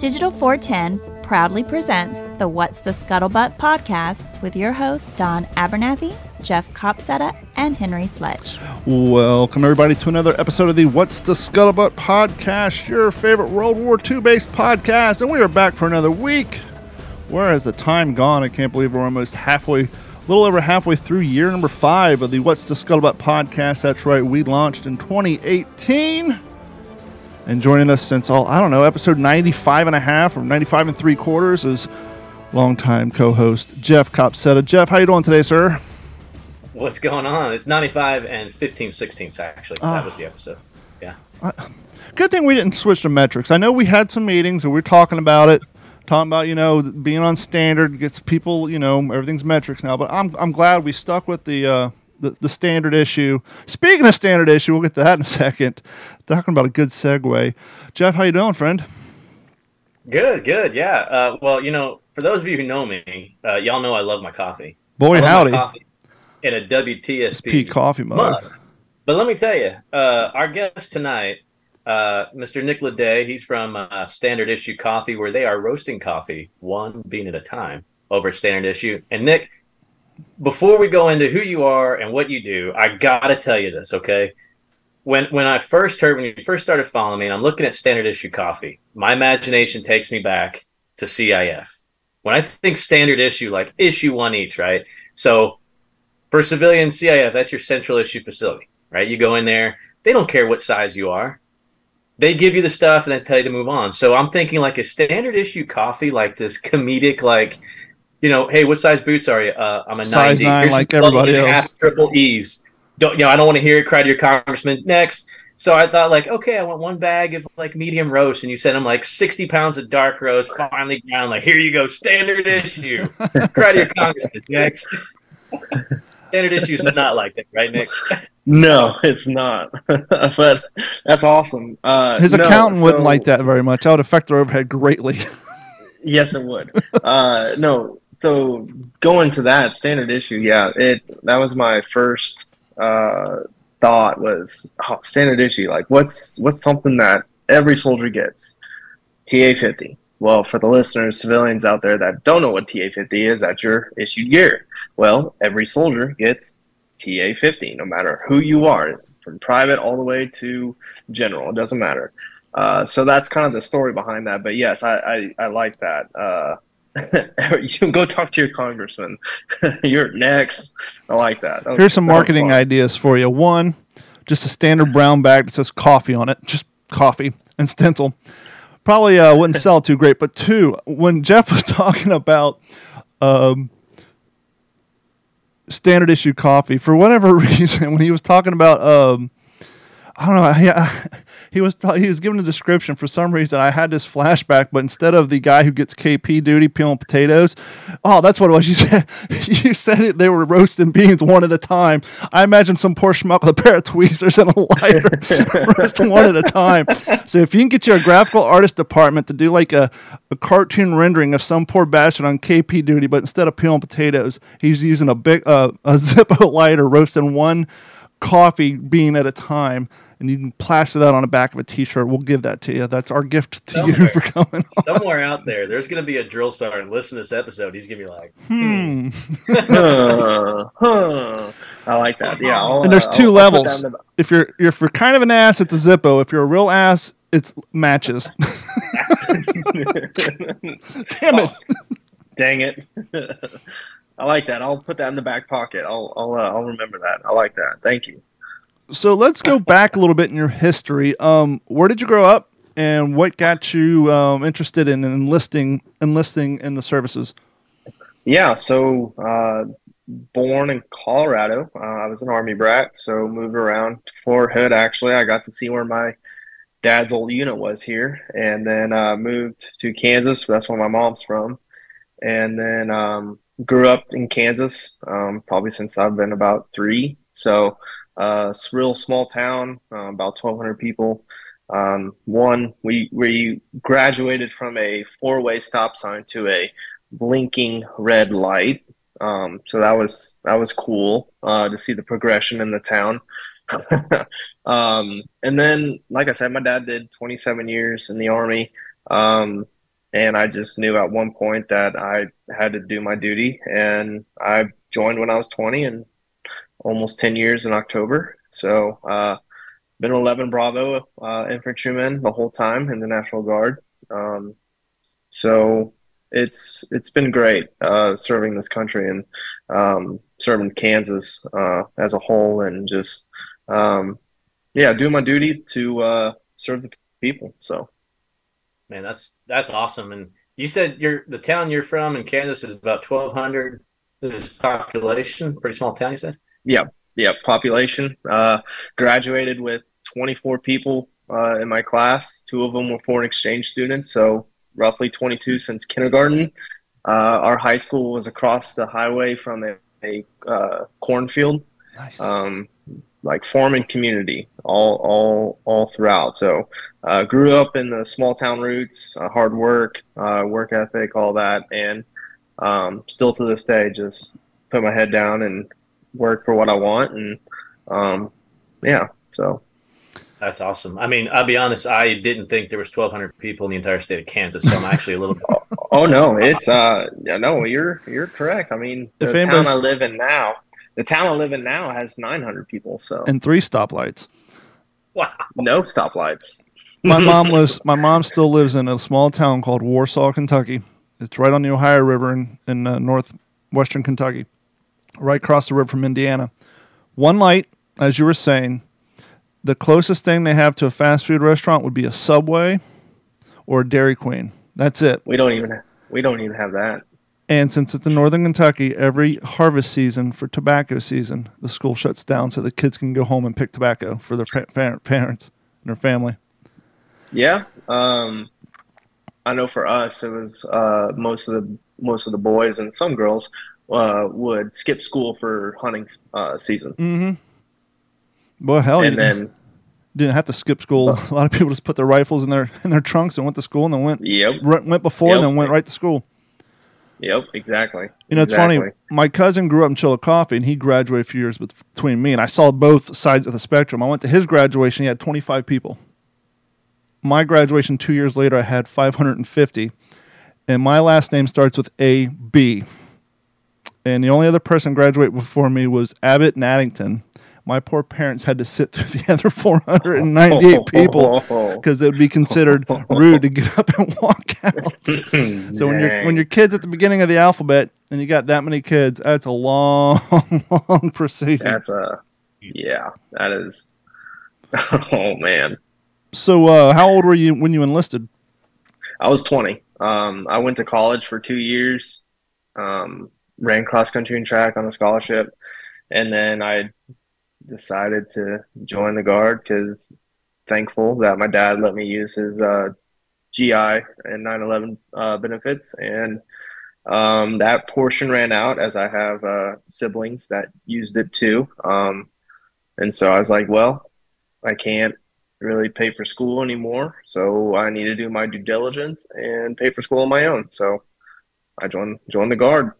Digital 410 proudly presents the What's the Scuttlebutt podcast with your hosts Don Abernathy, Jeff Copsetta, and Henry Sledge. Welcome, everybody, to another episode of the What's the Scuttlebutt podcast, your favorite World War II based podcast. And we are back for another week. Where has the time gone? I can't believe we're almost halfway, a little over halfway through year number five of the What's the Scuttlebutt podcast. That's right, we launched in 2018 and joining us since all I don't know episode 95 and a half or 95 and three quarters is longtime co-host Jeff Copsetta. Jeff, how you doing today, sir? What's going on? It's 95 and 15 16ths actually. that was the episode. Yeah. Good thing we didn't switch to metrics. I know we had some meetings and we were talking about it, talking about you know being on standard gets people you know everything's metrics now. But I'm I'm glad we stuck with the. Uh, the, the standard issue. Speaking of standard issue, we'll get to that in a second. Talking about a good segue. Jeff, how you doing, friend? Good, good. Yeah. Uh, well, you know, for those of you who know me, uh, y'all know I love my coffee. Boy, I love my howdy. coffee in a WTSP P coffee mug. mug. But let me tell you, uh, our guest tonight, uh, Mr. Nick Ledet, he's from uh, Standard Issue Coffee, where they are roasting coffee one bean at a time over Standard Issue. And Nick, before we go into who you are and what you do, I gotta tell you this, okay? When when I first heard when you first started following me, and I'm looking at Standard Issue Coffee, my imagination takes me back to CIF. When I think Standard Issue, like issue one each, right? So for civilian CIF, that's your central issue facility, right? You go in there, they don't care what size you are. They give you the stuff and then tell you to move on. So I'm thinking like a standard issue coffee, like this comedic, like, you know, hey, what size boots are you? Uh, I'm a Size 90. nine, Here's like some everybody double and else. Half triple E's. Don't you know? I don't want to hear it. Cry to your congressman next. So I thought like, okay, I want one bag of like medium roast, and you sent him like 60 pounds of dark roast, finely ground. Like, here you go, standard issue. Cry to your congressman next. standard issue is not like that, right, Nick? No, it's not. but that's awesome. Uh, His no, accountant wouldn't like that very much. That would affect their overhead greatly. Yes, it would. uh, no, so going to that standard issue, yeah, it that was my first uh, thought was oh, standard issue. Like, what's what's something that every soldier gets? TA fifty. Well, for the listeners, civilians out there that don't know what TA fifty is, that's your issued gear. Well, every soldier gets TA fifty, no matter who you are, from private all the way to general. It doesn't matter. Uh, so that's kind of the story behind that. But yes, I, I, I like that. Uh, you can go talk to your congressman. You're next. I like that. That was- Here's some marketing fun. ideas for you. One, just a standard brown bag that says coffee on it, just coffee and stencil. Probably uh, wouldn't sell too great. But two, when Jeff was talking about um, standard issue coffee, for whatever reason, when he was talking about, um, I don't know, he, he was ta- he was giving a description. For some reason, I had this flashback, but instead of the guy who gets KP duty peeling potatoes, oh, that's what it was. You said you said it, they were roasting beans one at a time. I imagine some poor schmuck with a pair of tweezers and a lighter roasting one at a time. So if you can get your graphical artist department to do like a, a cartoon rendering of some poor bastard on KP duty, but instead of peeling potatoes, he's using a big uh, a Zippo lighter roasting one coffee bean at a time. And you can plaster that on the back of a T-shirt. We'll give that to you. That's our gift to you for coming on. Somewhere out there, there's going to be a drill sergeant. And listen to this episode. He's going to be like, Hmm. Huh, huh. I like that. Yeah. I'll, And there's uh, two I'll- I'll levels. the- if you're if you're kind of an ass, it's a Zippo. If you're a real ass, it's matches. Damn it! Dang it. I like that. I'll put that in the back pocket. I'll I'll uh, I'll remember that. I like that. Thank you. So let's go back a little bit in your history. Um, where did you grow up, and what got you um, interested in enlisting enlisting in the services? Yeah, so uh, born in Colorado. Uh, I was an Army brat, so moved around to Fort Hood. Actually, I got to see where my dad's old unit was here, and then uh, moved to Kansas. That's where my mom's from, and then um, grew up in Kansas. Um, probably since I've been about three. So, uh, real small town, uh, about 1,200 people. Um, one, we we graduated from a four-way stop sign to a blinking red light. Um, so that was that was cool uh, to see the progression in the town. um, and then, like I said, my dad did 27 years in the army. Um, and I just knew at one point that I had to do my duty, and I joined when I was 20 and almost 10 years in October. So, uh, been 11 Bravo uh, infantryman the whole time in the National Guard. Um, so it's it's been great uh, serving this country and um, serving Kansas uh, as a whole, and just um, yeah, doing my duty to uh, serve the people. So, man, that's that's awesome. And you said you're the town you're from in Kansas is about 1,200 is population, pretty small town. You said. Yeah, yeah. Population. Uh, graduated with 24 people uh, in my class. Two of them were foreign exchange students, so roughly 22 since kindergarten. Uh, our high school was across the highway from a, a uh, cornfield. Nice. Um, like farming community all all all throughout. So uh, grew up in the small town roots, uh, hard work, uh, work ethic, all that, and um, still to this day, just put my head down and work for what I want, and um, yeah, so. That's awesome. I mean, I'll be honest. I didn't think there was 1,200 people in the entire state of Kansas, so I'm actually a little. oh no, it's uh, no, you're you're correct. I mean, the town I live in now, the town I live in now has 900 people. So and three stoplights. Wow. No stoplights. my mom lives. My mom still lives in a small town called Warsaw, Kentucky. It's right on the Ohio River in in uh, northwestern Kentucky, right across the river from Indiana. One light, as you were saying, the closest thing they have to a fast food restaurant would be a Subway or a Dairy Queen. That's it. We don't even we don't even have that. And since it's in northern Kentucky, every harvest season for tobacco season, the school shuts down so the kids can go home and pick tobacco for their pa- parents and their family. Yeah, um, I know for us, it was uh, most of the most of the boys and some girls uh, would skip school for hunting uh, season. Mm-hmm. Well, hell, and then didn't have to skip school. A lot of people just put their rifles in their in their trunks and went to school, and then went yep. went before, yep. and then went right to school. Yep, exactly. You know, it's exactly. funny. My cousin grew up in Chillicothe, and he graduated a few years between me, and I saw both sides of the spectrum. I went to his graduation; he had 25 people. My graduation two years later, I had 550, and my last name starts with A B. And the only other person graduate before me was Abbott and Addington my poor parents had to sit through the other 498 people because it would be considered rude to get up and walk out. so when you're when your kids at the beginning of the alphabet and you got that many kids, that's a long, long procedure. That's a yeah, that is. Oh man. So uh, how old were you when you enlisted? I was 20. Um, I went to college for two years. Um, ran cross country and track on a scholarship, and then I decided to join the guard because thankful that my dad let me use his uh, GI and 9/11 uh, benefits, and um, that portion ran out as I have uh, siblings that used it too. Um, and so I was like, well, I can't really pay for school anymore, so I need to do my due diligence and pay for school on my own. So I joined joined the guard.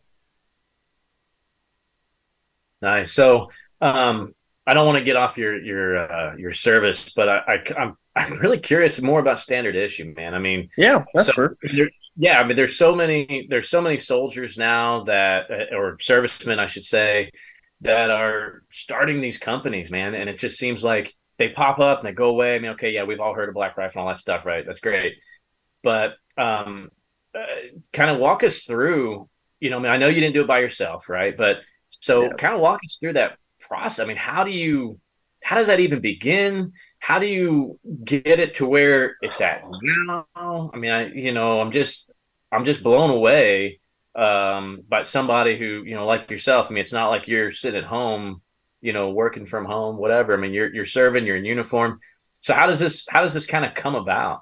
Nice. So um, I don't want to get off your your uh, your service, but I, I am I'm, I'm really curious more about standard issue, man. I mean, yeah, that's so, true. Yeah, I mean, there's so many there's so many soldiers now that uh, or servicemen, I should say, that are starting these companies, man, and it just seems like they pop up and they go away. I mean, okay, yeah, we've all heard of Black Rifle and all that stuff, right? That's great, but um, uh, kind of walk us through. You know, I mean, I know you didn't do it by yourself, right? But so yeah. kind of walk us through that process? I mean, how do you how does that even begin? How do you get it to where it's at now? I mean, I you know, I'm just I'm just blown away um, by somebody who you know, like yourself. I mean, it's not like you're sitting at home, you know, working from home, whatever. I mean, you're you're serving, you're in uniform. So how does this how does this kind of come about?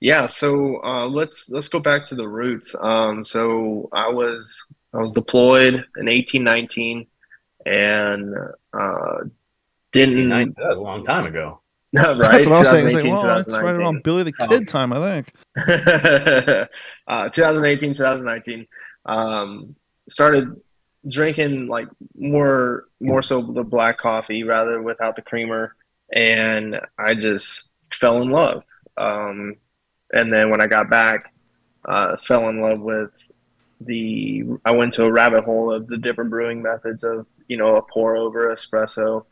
Yeah, so uh, let's let's go back to the roots. Um, so I was I was deployed in eighteen nineteen and uh, didn't. That a long time ago. No, right. That's what I was saying. Like, well, that's right around Billy the Kid oh. time, I think. uh, 2018, 2019. Um, started drinking like more, more so the black coffee rather without the creamer, and I just fell in love. Um, and then when I got back, uh, fell in love with the. I went to a rabbit hole of the different brewing methods of you know a pour over espresso,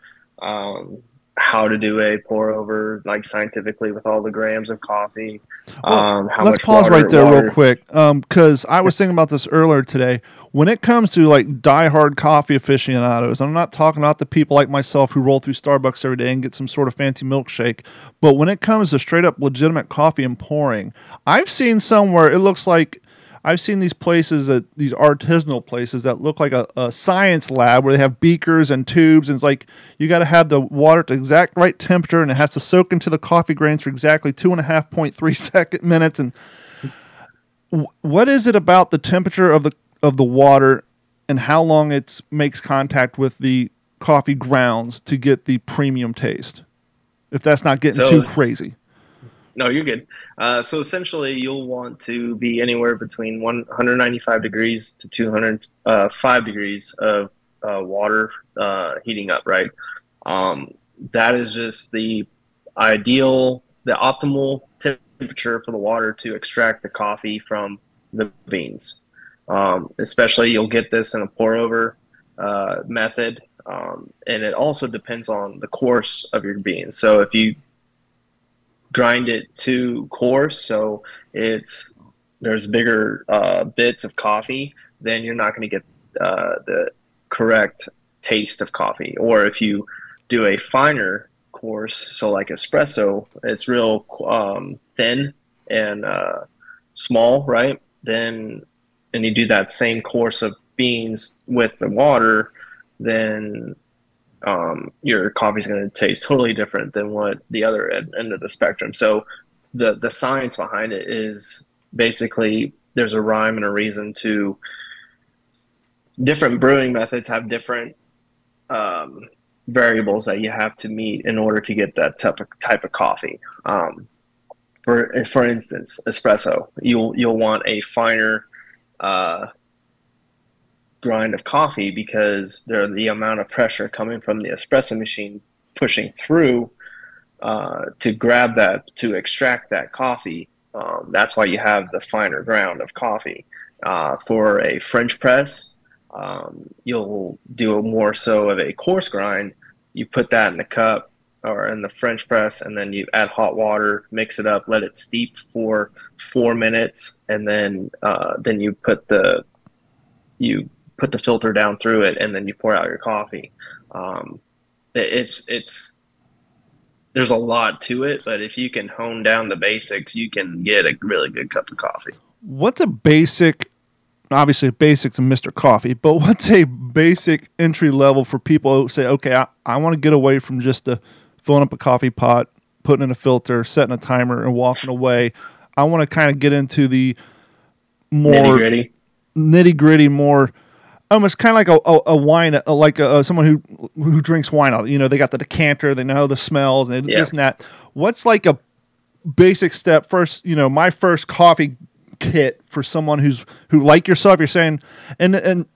um, how to do a pour over like scientifically with all the grams of coffee. Well, um, how Let's pause water- right there water- real quick, because I was thinking about this earlier today. When it comes to like diehard coffee aficionados, I'm not talking about the people like myself who roll through Starbucks every day and get some sort of fancy milkshake. But when it comes to straight up legitimate coffee and pouring, I've seen somewhere it looks like I've seen these places that these artisanal places that look like a, a science lab where they have beakers and tubes, and it's like you got to have the water at the exact right temperature, and it has to soak into the coffee grains for exactly two and a half point three second minutes. And what is it about the temperature of the of the water and how long it makes contact with the coffee grounds to get the premium taste? If that's not getting So too crazy. No, you're good. Uh, so essentially, you'll want to be anywhere between 195 degrees to 205 degrees of uh, water uh, heating up, right? Um, that is just the ideal, the optimal temperature for the water to extract the coffee from the beans. Um, especially, you'll get this in a pour over uh, method. Um, and it also depends on the course of your beans. So if you grind it too coarse, so it's there's bigger uh, bits of coffee, then you're not going to get uh, the correct taste of coffee. Or if you do a finer course, so like espresso, it's real um, thin and uh, small, right? Then and you do that same course of beans with the water, then um, your is going to taste totally different than what the other end, end of the spectrum. So the the science behind it is basically there's a rhyme and a reason to different brewing methods have different um, variables that you have to meet in order to get that type of type of coffee. Um, for for instance, espresso, you'll you'll want a finer uh, grind of coffee because there the amount of pressure coming from the espresso machine pushing through uh, to grab that to extract that coffee. Um, that's why you have the finer ground of coffee. Uh, for a French press, um, you'll do a more so of a coarse grind. You put that in the cup or in the French press, and then you add hot water, mix it up, let it steep for four minutes, and then uh, then you put the you put the filter down through it, and then you pour out your coffee. Um, it's it's there's a lot to it, but if you can hone down the basics, you can get a really good cup of coffee. what's a basic obviously basics of mr coffee but what's a basic entry level for people who say okay i, I want to get away from just the filling up a coffee pot putting in a filter setting a timer and walking away i want to kind of get into the more nitty gritty, more almost kind of like a, a, a wine, uh like a, someone who who drinks wine. You know, they got the decanter, they know the smells and Yeah. this and that. What's like a basic step first? You know, my first coffee kit for someone who's who like yourself. You're saying, and and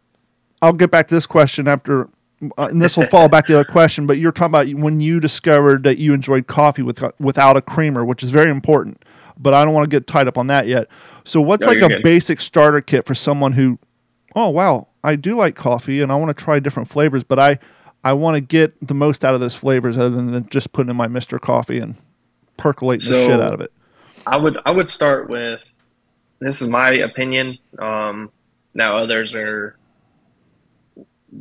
I'll get back to this question after. Uh, and this will fall back to the other question, but you're talking about when you discovered that you enjoyed coffee with, without a creamer, which is very important. But I don't want to get tied up on that yet. So, what's No, like a good. basic starter kit for someone who oh wow, I do like coffee and I want to try different flavors, but I I want to get the most out of those flavors other than just putting in my Mister Coffee and percolating the shit out of it. I would I would start with this is my opinion. Um, now others are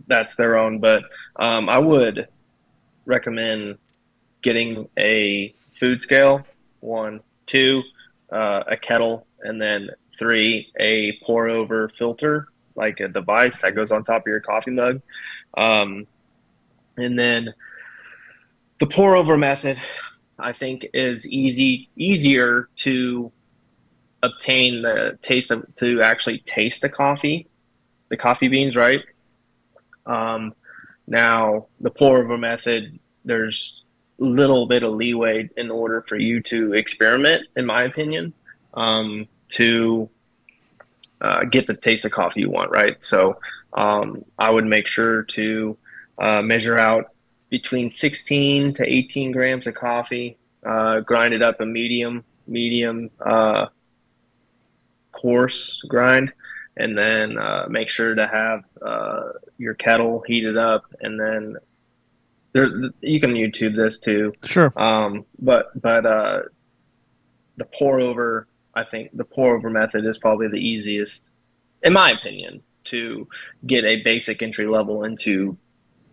that's their own, but um, I would recommend getting a food scale. One, two, uh, a kettle, and then three, a pour over filter, like a device that goes on top of your coffee mug. Um, and then the pour over method, I think, is easy easier to obtain the taste of to actually taste the coffee, the coffee beans, right? Um, now the pour over method, there's a little bit of leeway in order for you to experiment, in my opinion, um, to uh, get the taste of coffee you want, right? So um, I would make sure to uh, measure out between 16 to 18 grams of coffee, uh, grind it up a medium, medium uh, coarse grind, and then uh, make sure to have uh, your kettle heated up, and then there you can YouTube this too. Sure. Um, but but uh, the pour over, I think the pour over method is probably the easiest, in my opinion, to get a basic entry level into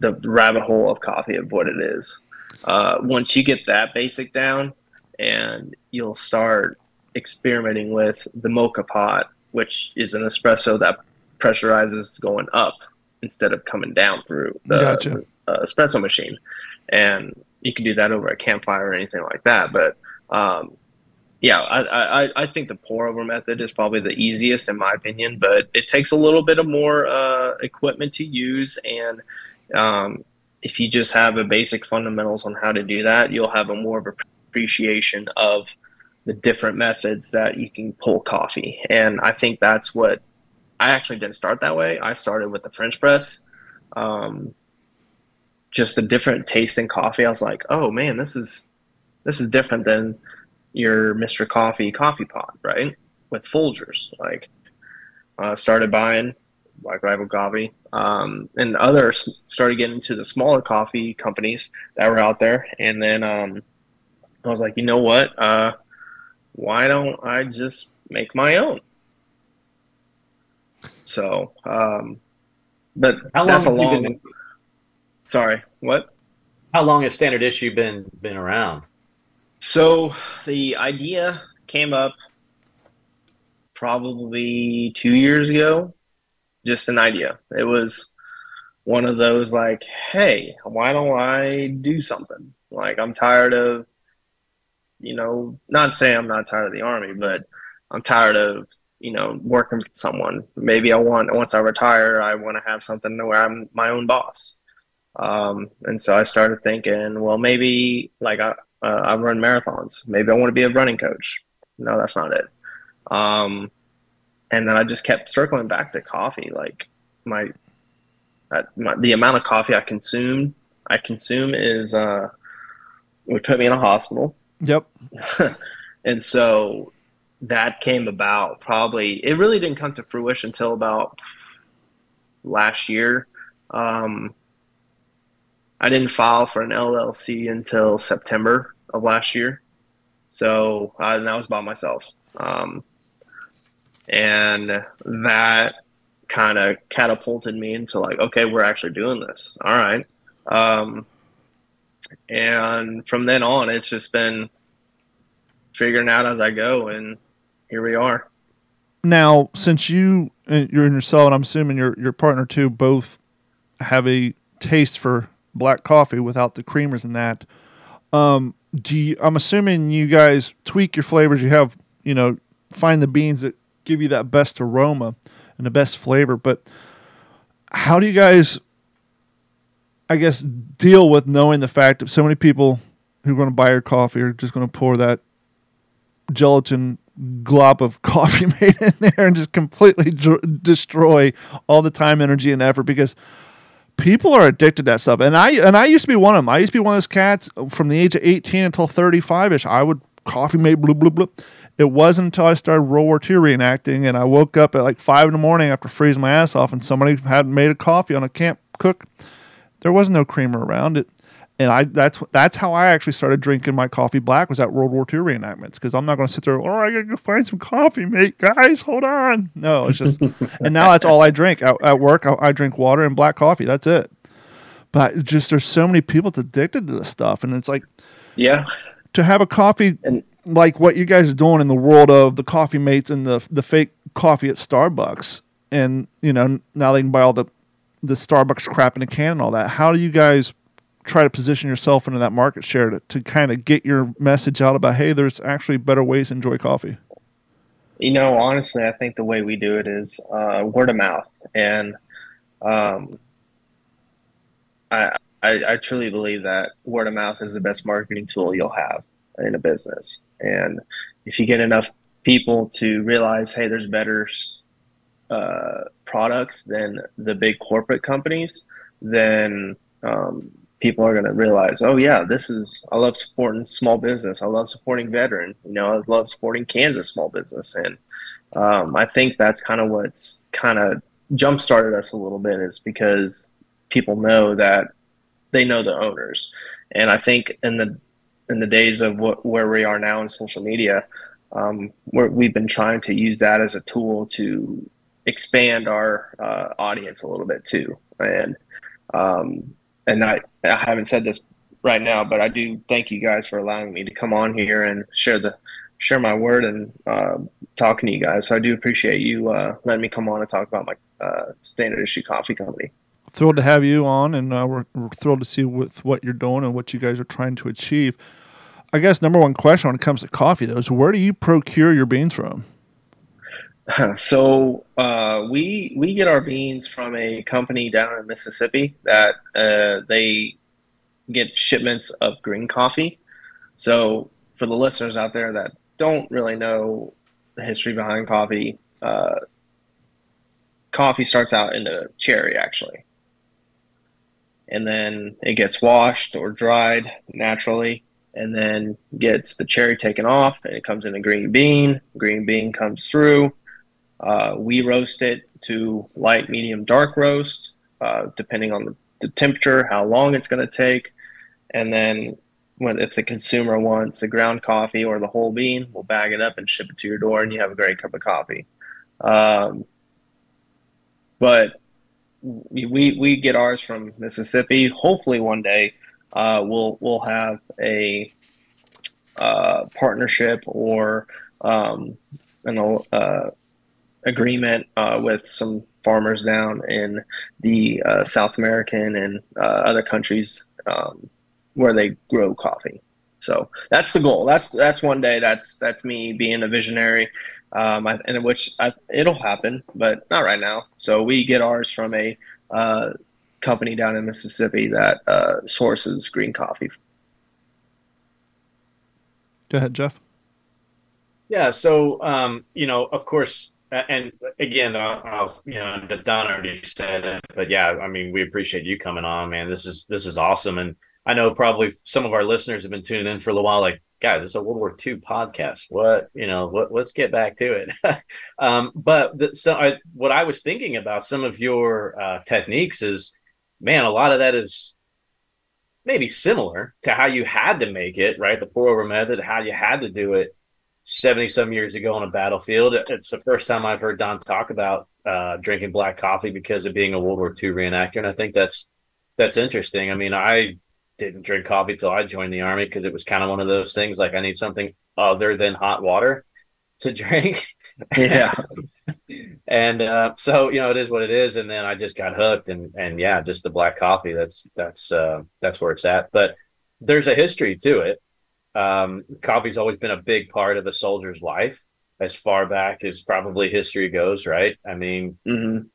the rabbit hole of coffee of what it is. Uh, once you get that basic down, and you'll start experimenting with the moka pot, which is an espresso that pressurizes going up instead of coming down through the Gotcha. uh, espresso machine. And you can do that over a campfire or anything like that. But um, yeah, I, I, I think the pour over method is probably the easiest in my opinion, but it takes a little bit of more uh, equipment to use. And um, if you just have a basic fundamentals on how to do that, you'll have a more of appreciation of the different methods that you can pull coffee. And I think that's what I actually didn't start that way. I started with the French press. Um, just the different taste in coffee. I was like, oh man, this is this is different than your Mr. Coffee coffee pot, right? With Folgers. Like uh, started buying Black Rifle Coffee. Um, and others started getting into the smaller coffee companies that were out there. And then um, I was like, you know what? Uh, why don't I just make my own? So, um, but How long that's a long. been? Sorry, what? How long has Standard Issue been been around? So the idea came up probably two years ago. Just an idea. It was one of those like, hey, why don't I do something? Like I'm tired of, you know, not saying I'm not tired of the army, but I'm tired of, you know, working with someone. Maybe I want once I retire, I want to have something where I'm my own boss. Um, and so I started thinking, well, maybe like I, uh, I run marathons. Maybe I want to be a running coach. No, that's not it. Um, and then I just kept circling back to coffee. Like my, that, my the amount of coffee I consume, I consume is uh, would put me in a hospital. Yep. and so that came about probably. It really didn't come to fruition until about last year. Um, I didn't file for an LLC until September of last year. So uh, and I was by myself. Um, and that kind of catapulted me into like, okay, we're actually doing this. All right. Um, and from then on, it's just been figuring out as I go, and here we are. Now, since you and you're in yourself, and I'm assuming your your partner too, both have a taste for black coffee without the creamers and that. Um, do you, I'm assuming you guys tweak your flavors. You have you know find the beans that give you that best aroma and the best flavor. But how do you guys, I guess, deal with knowing the fact that so many people who are going to buy your coffee are just going to pour that gelatin glop of coffee made in there and just completely dr- destroy all the time, energy, and effort because people are addicted to that stuff. And I and I used to be one of them. I used to be one of those cats from the age of 18 until 35 ish. I would coffee made blue blue blue. It wasn't until I started World War II reenacting and I woke up at like five in the morning after freezing my ass off and somebody had made a coffee on a camp cook. There was no creamer around it. And I that's that's how I actually started drinking my coffee black was at World War II reenactments because I'm not going to sit there. Oh, I gotta go find some coffee, mate. Guys, hold on. No, it's just. and now that's all I drink at, at work. I, I drink water and black coffee. That's it. But just there's so many people that's addicted to this stuff, and it's like Yeah. to have a coffee And like what you guys are doing in the world of the coffee mates and the the fake coffee at Starbucks, and you know now they can buy all the the Starbucks crap in a can and all that. How do you guys try to position yourself into that market share to, to kind of get your message out about hey, there's actually better ways to enjoy coffee? You know, honestly, I think the way we do it is uh, word of mouth, and um, I, I I truly believe that word of mouth is the best marketing tool you'll have in a business. And if you get enough people to realize, hey, there's better uh, products than the big corporate companies, then um, people are going to realize, oh yeah, this is. I love supporting small business. I love supporting veteran. You know, I love supporting Kansas small business, and um, I think that's kind of what's kind of jump started us a little bit is because people know that they know the owners, and I think in the in the days of what, where we are now in social media, um, we have been trying to use that as a tool to expand our uh, audience a little bit too. And um, and I, I haven't said this right now, but I do thank you guys for allowing me to come on here and share the share my word and uh, talking to you guys. So I do appreciate you uh, letting me come on and talk about my uh, standard issue coffee company. Thrilled to have you on, and uh, we're, we're thrilled to see with what you're doing and what you guys are trying to achieve. I guess number one question when it comes to coffee though is where do you procure your beans from? So uh, we we get our beans from a company down in Mississippi that uh, they get shipments of green coffee. So for the listeners out there that don't really know the history behind coffee, uh, coffee starts out in a cherry actually, and then it gets washed or dried naturally and then gets the cherry taken off and it comes in a green bean. Green bean comes through. Uh, we roast it to light, medium, dark roast, uh, depending on the, the, temperature, how long it's going to take. And then when if the consumer wants the ground coffee or the whole bean, we'll bag it up and ship it to your door and you have a great cup of coffee. Um, but we, we get ours from Mississippi. Hopefully one day uh, we'll we'll have a uh, partnership or um, an uh, agreement uh, with some farmers down in the uh, South American and uh, other countries um, where they grow coffee. So that's the goal. That's that's one day. That's that's me being a visionary, um, I, and which I, it'll happen, but not right now. So we get ours from a uh, company down in Mississippi that uh, sources green coffee. Go ahead, Jeff. Yeah. So, um, you know, of course, and again, I'll, you know, Don already said it, but yeah, I mean, we appreciate you coming on, man. This is this is awesome, and I know probably some of our listeners have been tuning in for a while, like, guys, it's a World War II podcast. What you know? What, let's get back to it. um, but the, so, I, what I was thinking about some of your uh, techniques is man, a lot of that is maybe similar to how you had to make it, right? The pour over method, how you had to do it 70 some years ago on a battlefield. It's the first time I've heard Don talk about uh, drinking black coffee because of being a World War II reenactor. And I think that's, that's interesting. I mean, I didn't drink coffee till I joined the army because it was kind of one of those things like I need something other than hot water to drink. Yeah. and uh, so you know it is what it is and then i just got hooked and and yeah just the black coffee that's that's uh, that's where it's at but there's a history to it um, coffee's always been a big part of a soldier's life as far back as probably history goes right i mean mm-hmm.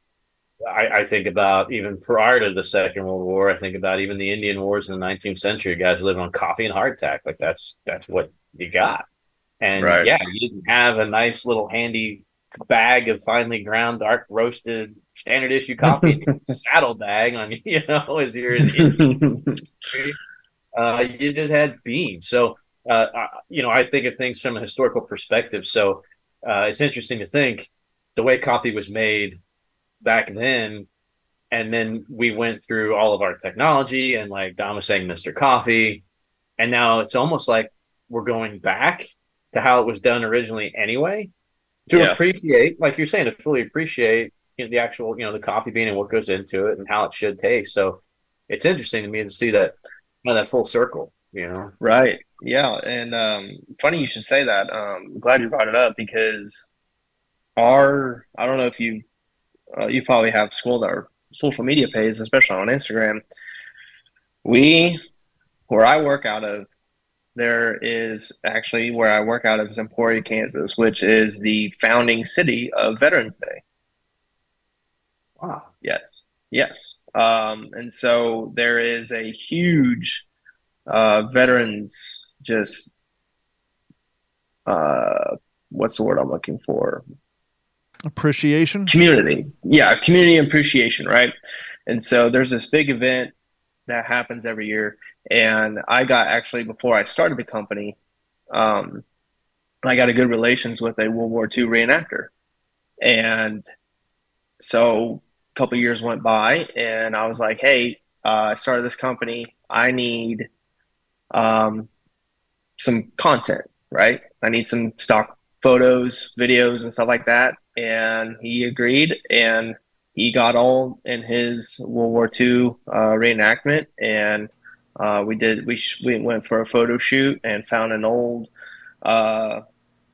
I, I, think about even prior to the second world war i think about even the indian wars in the 19th century guys living on coffee and hardtack like that's that's what you got and right. yeah you didn't have a nice little handy bag of finely ground, dark roasted, standard issue coffee saddle bag on you know as you're in. uh, you just had beans. So uh, you know, I think of things from a historical perspective. So uh, it's interesting to think the way coffee was made back then, and then we went through all of our technology and like Don was saying, Mr. Coffee, and now it's almost like we're going back to how it was done originally anyway to yeah. appreciate, like you're saying, to fully appreciate you know, the actual, you know, the coffee bean and what goes into it and how it should taste. So it's interesting to me to see that you know, that full circle, you know. Right. Yeah. And um, funny you should say that. Um, I'm glad you brought it up because our I don't know if you uh, you probably have schooled our social media page, especially on Instagram. We where I work out of there is actually where I work out of is Emporia, Kansas, which is the founding city of Veterans Day. Wow. Yes. Yes. Um, and so there is a huge uh, veterans just uh, what's the word I'm looking for? Appreciation. Community. Yeah, community appreciation, right? And so there's this big event that happens every year. And I got actually before I started the company, um, I got a good relations with a World War II reenactor, And so a couple years went by, and I was like, "Hey, uh, I started this company. I need um, some content, right? I need some stock photos, videos, and stuff like that." And he agreed, and he got all in his World War II uh, reenactment, and uh, we did. We sh- we went for a photo shoot and found an old uh,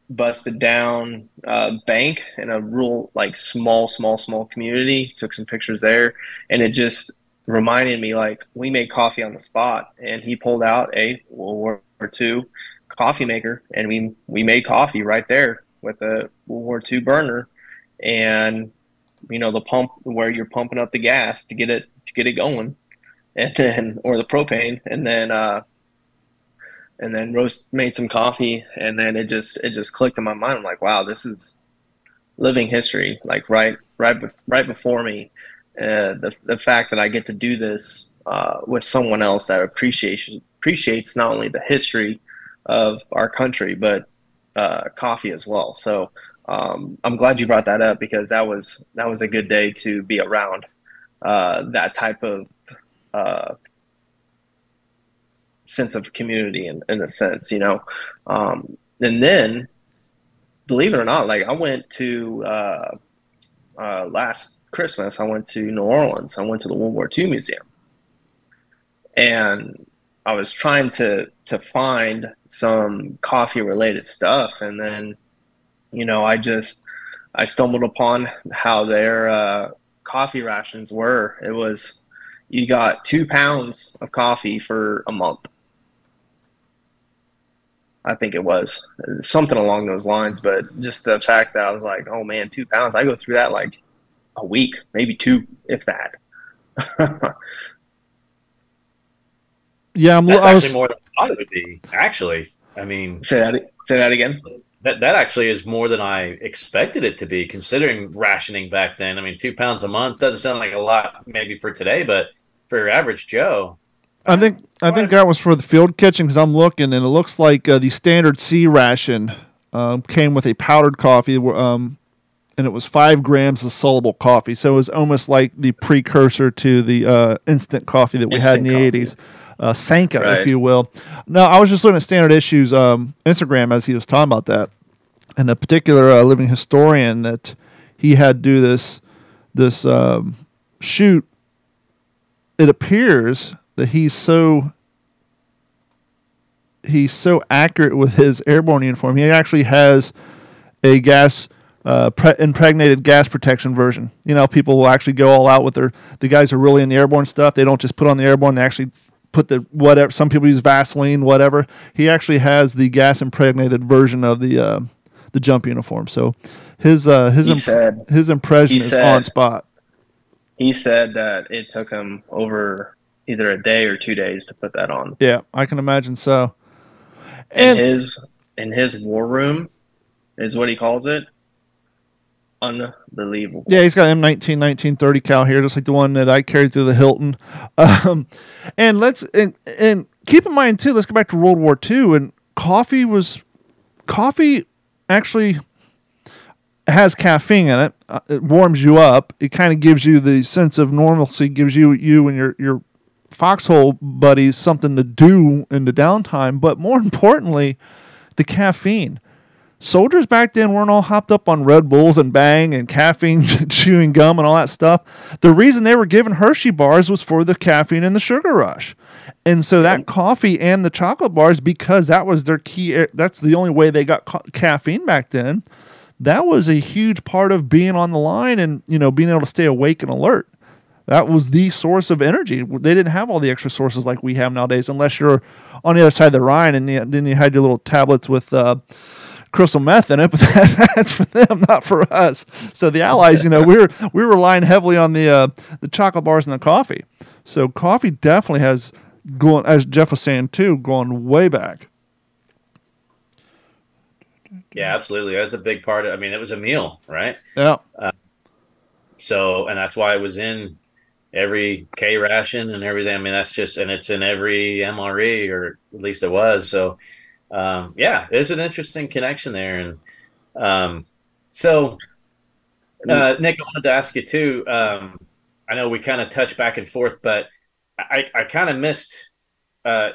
busted down uh, bank in a rural, like small, small, small community. Took some pictures there, and it just reminded me like we made coffee on the spot. And he pulled out a World War II coffee maker, and we we made coffee right there with a World War II burner, and you know the pump where you're pumping up the gas to get it to get it going, and then or the propane, and then. uh and then roast made some coffee and then it just it just clicked in my mind I'm like wow this is living history like right right right before me uh, the, the fact that I get to do this uh, with someone else that appreciation appreciates not only the history of our country but uh, coffee as well so um, I'm glad you brought that up because that was that was a good day to be around uh, that type of uh, sense of community in, in a sense, you know. Um, and then, believe it or not, like I went to uh, uh, last Christmas, I went to New Orleans. I went to the World War II Museum, and I was trying to to find some coffee related stuff, and then, you know, I just I stumbled upon how their uh, coffee rations were. It was you got two pounds of coffee for a month I think it was something along those lines. But just the fact that I was like, oh man, two pounds. I go through that like a week, maybe two, if that. yeah, I'm. That's I actually more than I thought it would be. Actually, I mean, say that. Say that again. That that actually is more than I expected it to be, considering rationing back then. I mean, two pounds a month doesn't sound like a lot, maybe for today, but for your average Joe, I think I think that was for the field kitchen because I'm looking and it looks like uh, the standard C ration um, came with a powdered coffee, um, and it was five grams of soluble coffee. So it was almost like the precursor to the uh, instant coffee that we instant had in the coffee. '80s, uh, Sanka, right. if you will. No, I was just looking at Standard Issues um, Instagram as he was talking about that, and a particular uh, living historian that he had do this this um, shoot. It appears that he's so he's so accurate with his airborne uniform. He actually has a gas uh, pre- impregnated gas protection version. You know, people will actually go all out with their the guys are really in the airborne stuff. They don't just put on the airborne; they actually put the whatever. Some people use Vaseline, whatever. He actually has the gas impregnated version of the uh, the jump uniform. So his uh, his imp- said, his impression is said, on spot. He said that it took him over either a day or two days to put that on. Yeah, I can imagine so. And in his in his war room is what he calls it. Unbelievable. Yeah, he's got M 19 1930 cal here, just like the one that I carried through the Hilton. Um, and let's and, and keep in mind too. Let's go back to World War II, and coffee was coffee actually has caffeine in it. Uh, it warms you up. It kind of gives you the sense of normalcy. Gives you you and your your foxhole buddies something to do in the downtime, but more importantly, the caffeine. Soldiers back then weren't all hopped up on Red Bulls and Bang and caffeine chewing gum and all that stuff. The reason they were given Hershey bars was for the caffeine and the sugar rush. And so that coffee and the chocolate bars, because that was their key, that's the only way they got ca- caffeine back then. That was a huge part of being on the line and, you know, being able to stay awake and alert. That was the source of energy. They didn't have all the extra sources like we have nowadays, unless you're on the other side of the Rhine and then you had your little tablets with uh, crystal meth in it. But that's for them, not for us. So the Allies, you know, we were we were relying heavily on the uh, the chocolate bars and the coffee. So coffee definitely has gone, as Jeff was saying too, gone way back. Yeah, absolutely. That was a big part of. I mean, it was a meal, right? Yeah. Uh, so, and that's why it was in every K ration and everything. I mean, that's just, and it's in every MRE, or at least it was. So, um, yeah, there's an interesting connection there. And um, so, Uh, Nick, I wanted to ask you too. Um, I know we kind of touched back and forth, but I, I kind of missed. Uh,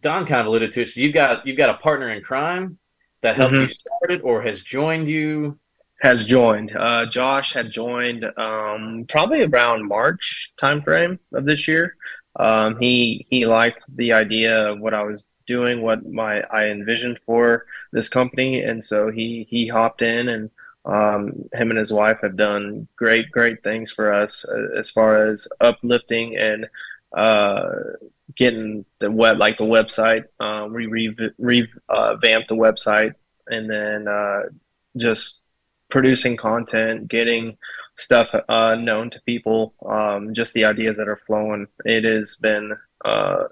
Don kind of alluded to it. So you've got you've got a partner in crime that helped Mhm. you start it or has joined you. has joined. Uh, Josh had joined um, probably around March timeframe of this year. Um, he he liked the idea of what I was doing, what my I envisioned for this company, and so he he hopped in, and um, him and his wife have done great great things for us uh, as far as uplifting and uh, getting the web like the website. Um, we re, re uh, the website, and then uh, just producing content, getting stuff uh, known to people, um, just the ideas that are flowing. It has been uh,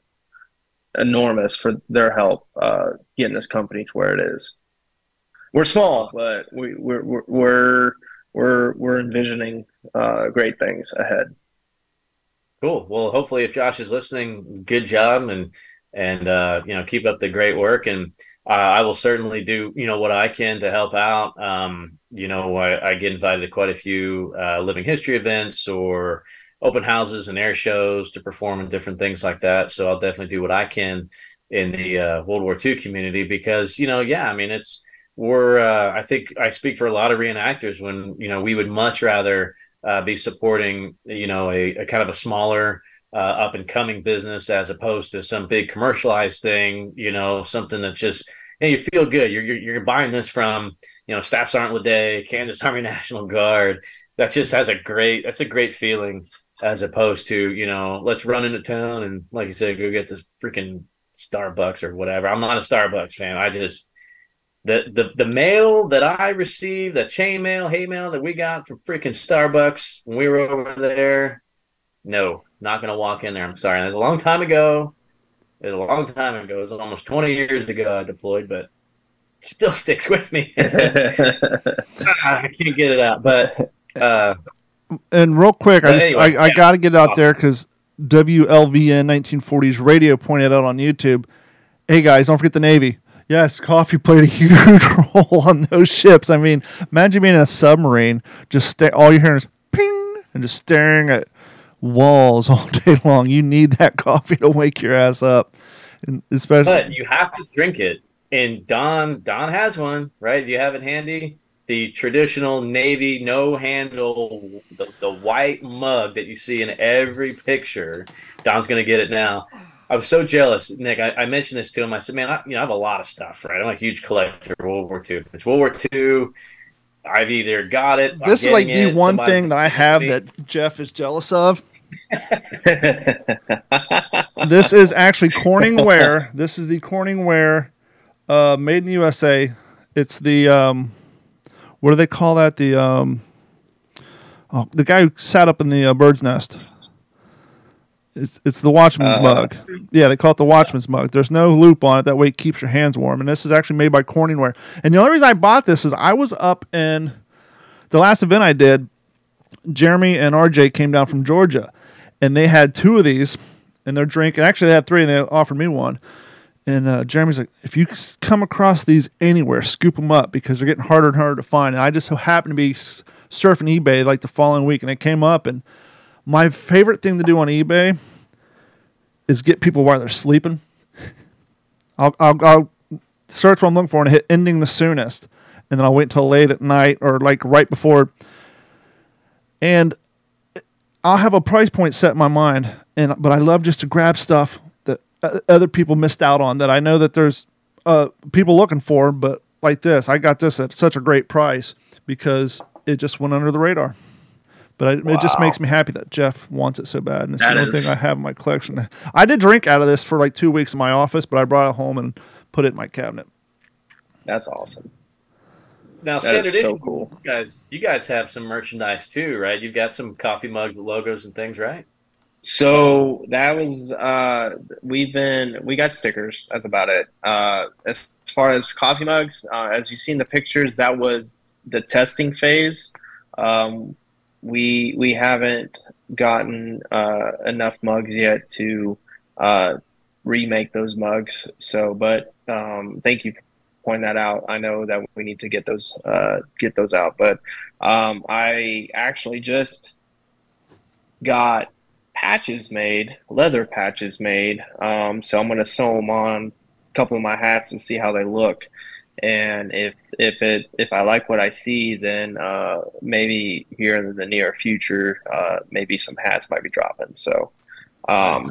enormous for their help uh, getting this company to where it is. We're small, but we, we're we're we're we're, envisioning uh, great things ahead. Cool. Well, hopefully, if Josh is listening, good job, and and uh, you know keep up the great work. And uh, I will certainly do you know what I can to help out. Um, you know, I, I get invited to quite a few uh, living history events or open houses and air shows to perform and different things like that. So I'll definitely do what I can in the uh, World War II community because you know, yeah, I mean, it's we're uh, I think I speak for a lot of reenactors when you know we would much rather uh, be supporting you know a, a kind of a smaller uh, up and coming business as opposed to some big commercialized thing you know something that's just know, you feel good. You're, you're you're buying this from you know Staff Sergeant Ledet Kansas Army National Guard. That just has a great that's a great feeling as opposed to you know let's run into town and like you said go get this freaking Starbucks or whatever I'm not a Starbucks fan I just the the the mail that I received, the chain mail, hay mail that we got from freaking Starbucks when we were over there. No, not gonna walk in there. I'm sorry. It was a long time ago. It was a long time ago. It was almost 20 years ago I deployed, but still sticks with me. I can't get it out. But uh, And real quick, I just anyway, I, I got to get out Awesome. there because WLVN 1940s radio pointed out on YouTube. Hey guys, don't forget the Navy. Yes, coffee played a huge role on those ships. I mean, imagine being in a submarine, just sta- all you're hearing is ping and just staring at walls all day long. You need that coffee to wake your ass up, and especially. but you have to drink it. And Don Don has one, right? Do you have it handy? The traditional navy no handle, the, the white mug that you see in every picture. Don's gonna get it now. I was so jealous, Nick. I, I mentioned this to him. I said, "Man, I, you know, I have a lot of stuff, right? I'm a huge collector of World War II. It's World War II. I've either got it. This is like the it, one thing that I gave it to have me. that Jeff is jealous of. this is actually Corning Ware. This is the Corning Ware, uh, made in the USA. It's the um, what do they call that? The um, oh, the guy who sat up in the uh, bird's nest. It's it's the Watchman's Uh, mug. Yeah, they call it the Watchman's mug. There's no loop on it. That way it keeps your hands warm. And this is actually made by Corningware. And the only reason I bought this is I was up in the last event I did. Jeremy and RJ came down from Georgia, and they had two of these, in their drink. And Actually, they had three, and they offered me one. And uh, Jeremy's like, if you come across these anywhere, scoop them up because they're getting harder and harder to find. And I just so happened to be surfing eBay like the following week, and it came up. And my favorite thing to do on eBay is get people while they're sleeping. I'll, I'll, I'll search what I'm looking for and hit ending the soonest, and then I'll wait until late at night or like right before and I'll have a price point set in my mind, and but I love just to grab stuff other people missed out on that I know that there's uh, people looking for, but like this, I got this at such a great price because it just went under the radar. But I, it just makes me happy that Jeff wants it so bad, and it's That the only is- thing I have in my collection. I did drink out of this for like two weeks in my office, but I brought it home and put it in my cabinet. That's awesome. Now, That standard is so cool. you guys, you guys have some merchandise too, right? You've got some coffee mugs with logos and things, right? So that was uh we've been we got stickers. That's about it. Uh as, far as coffee mugs, uh, as you've seen the pictures, that was the testing phase. Um we we haven't gotten uh enough mugs yet to uh remake those mugs. So but um thank you point that out. I know that we need to get those uh, get those out. But um, I actually just got patches made, leather patches made. Um, so I'm going to sew them on a couple of my hats and see how they look. And if if it if I like what I see, then uh, maybe here in the near future, uh, maybe some hats might be dropping. So, um,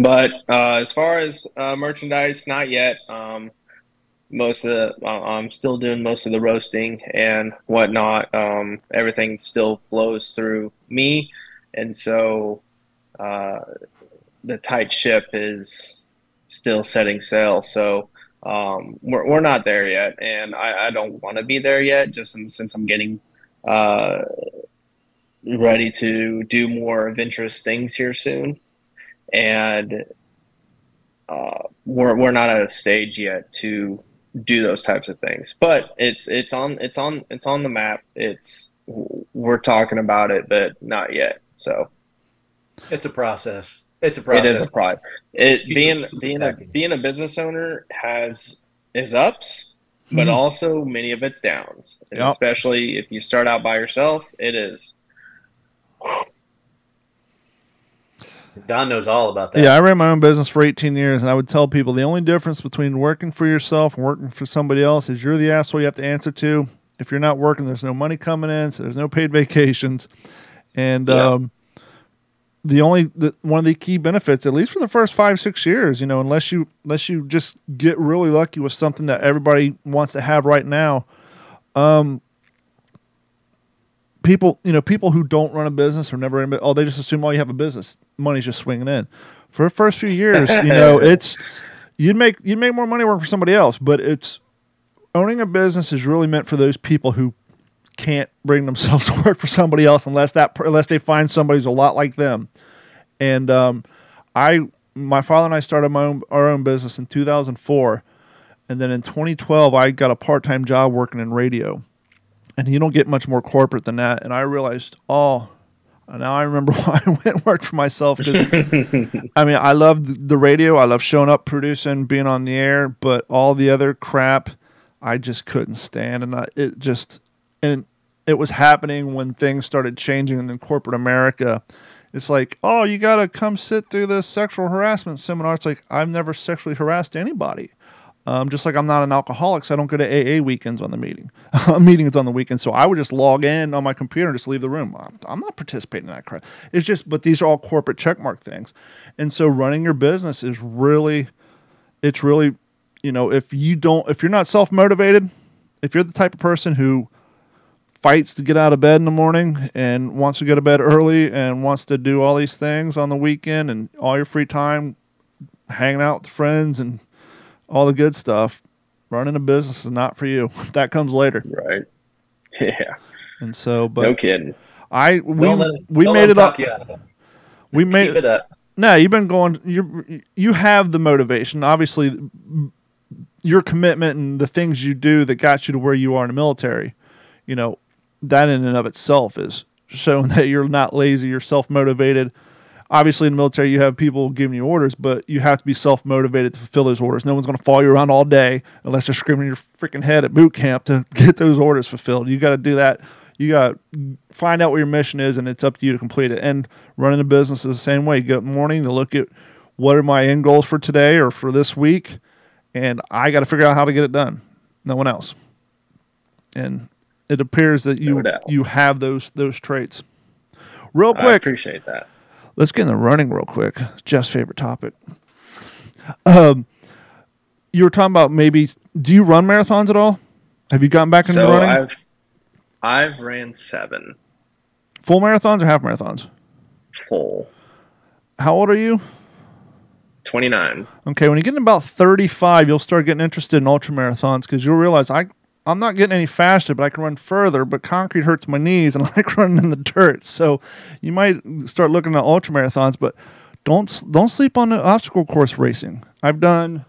but uh, as far as uh, merchandise, not yet. Um, most of the, I'm still doing most of the roasting and whatnot. Um, everything still flows through me and so uh, the tight ship is still setting sail. So um, we're we're not there yet, and I, I don't want to be there yet. Just in, since I'm getting uh, ready to do more adventurous things here soon, and uh, we're we're not at a stage yet to do those types of things. But it's it's on it's on it's on the map. It's we're talking about it, but not yet. So it's a process. It's a process. It is a process. It being being a being a business owner has is ups, but mm-hmm. also many of its downs. Yep. especially if you start out by yourself, it is. Don knows all about that. Yeah, I ran my own business for 18 years, and I would tell people the only difference between working for yourself and working for somebody else is you're the asshole you have to answer to. If you're not working, there's no money coming in, so there's no paid vacations. And yeah. um, the only the, one of the key benefits, at least for the first five six years, you know, unless you unless you just get really lucky with something that everybody wants to have right now, um, people you know people who don't run a business or never oh they just assume oh you have a business money's just swinging in for the first few years you know it's you'd make you'd make more money working for somebody else but it's owning a business is really meant for those people who can't bring themselves to work for somebody else unless that unless they find somebody who's a lot like them. And um, I, my father and I started my own our own business in 2004, and then in 2012 I got a part time job working in radio, and you don't get much more corporate than that. And I realized, oh, now I remember why I went and worked for myself. I mean, I love the radio. I love showing up, producing, being on the air, but all the other crap, I just couldn't stand, and I, it just and it was happening when things started changing in corporate America. It's like, oh, you got to come sit through this sexual harassment seminar. It's like, I've never sexually harassed anybody. Um, just like I'm not an alcoholic, so I don't go to AA weekends on the meeting. Meetings on the weekend, so I would just log in on my computer and just leave the room. I'm, I'm not participating in that crap. It's just, but these are all corporate checkmark things, and so running your business is really, it's really, you know, if you don't, if you're not self motivated, if you're the type of person who fights to get out of bed in the morning and wants to go to bed early and wants to do all these things on the weekend and all your free time hanging out with friends and all the good stuff running a business is not for you. That comes later. Right. Yeah. And so but no kidding. I we we made it up. we Keep made it up. No you've been going you you have the motivation. Obviously your commitment and the things you do that got you to where you are in the military you know that in and of itself is showing that you're not lazy, you're self motivated. Obviously, in the military, you have people giving you orders, but you have to be self motivated to fulfill those orders. No one's going to follow you around all day unless they're screaming your freaking head at boot camp to get those orders fulfilled. You got to do that. You got to find out what your mission is, and it's up to you to complete it. And running a business is the same way. You get up morning to look at what are my end goals for today or for this week, and I got to figure out how to get it done. No one else. And it appears that you no you have those those traits. Real quick, I appreciate that. Let's get in the running real quick. Jeff's favorite topic. Um, you were talking about maybe. Do you run marathons at all? Have you gotten back into so running? I've I've ran seven. Full marathons or half marathons? Full. How old are you? 29. Okay, when you get in about 35, you'll start getting interested in ultra marathons because you'll realize I I'm not getting any faster, but I can run further. But concrete hurts my knees, and I like running in the dirt. So you might start looking at ultra marathons, but don't don't sleep on the obstacle course racing. I've done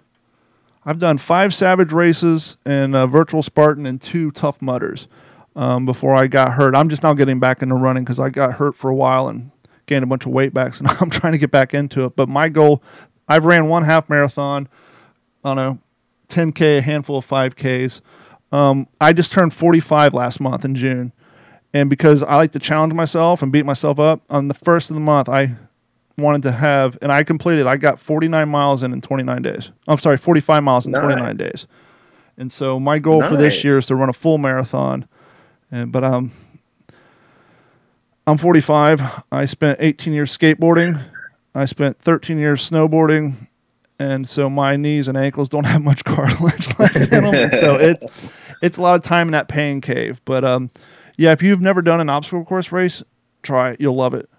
I've done five Savage races and a virtual Spartan and two Tough Mudders um, before I got hurt. I'm just now getting back into running because I got hurt for a while and gained a bunch of weight back, so now I'm trying to get back into it. But my goal, I've ran one half marathon. Don't know 10k, a handful of 5ks. Um, I just turned 45 last month in June, and because I like to challenge myself and beat myself up, on the first of the month I wanted to have, and I completed. I got 49 miles in in 29 days. I'm sorry, 45 miles in Nice. 29 days. And so my goal for this year is to run a full marathon. And but um, I'm 45. I spent 18 years skateboarding. I spent 13 years snowboarding, and so my knees and ankles don't have much cartilage left in them. And so it's it's a lot of time in that pain cave. But um, yeah, if you've never done an obstacle course race, try it. You'll love it.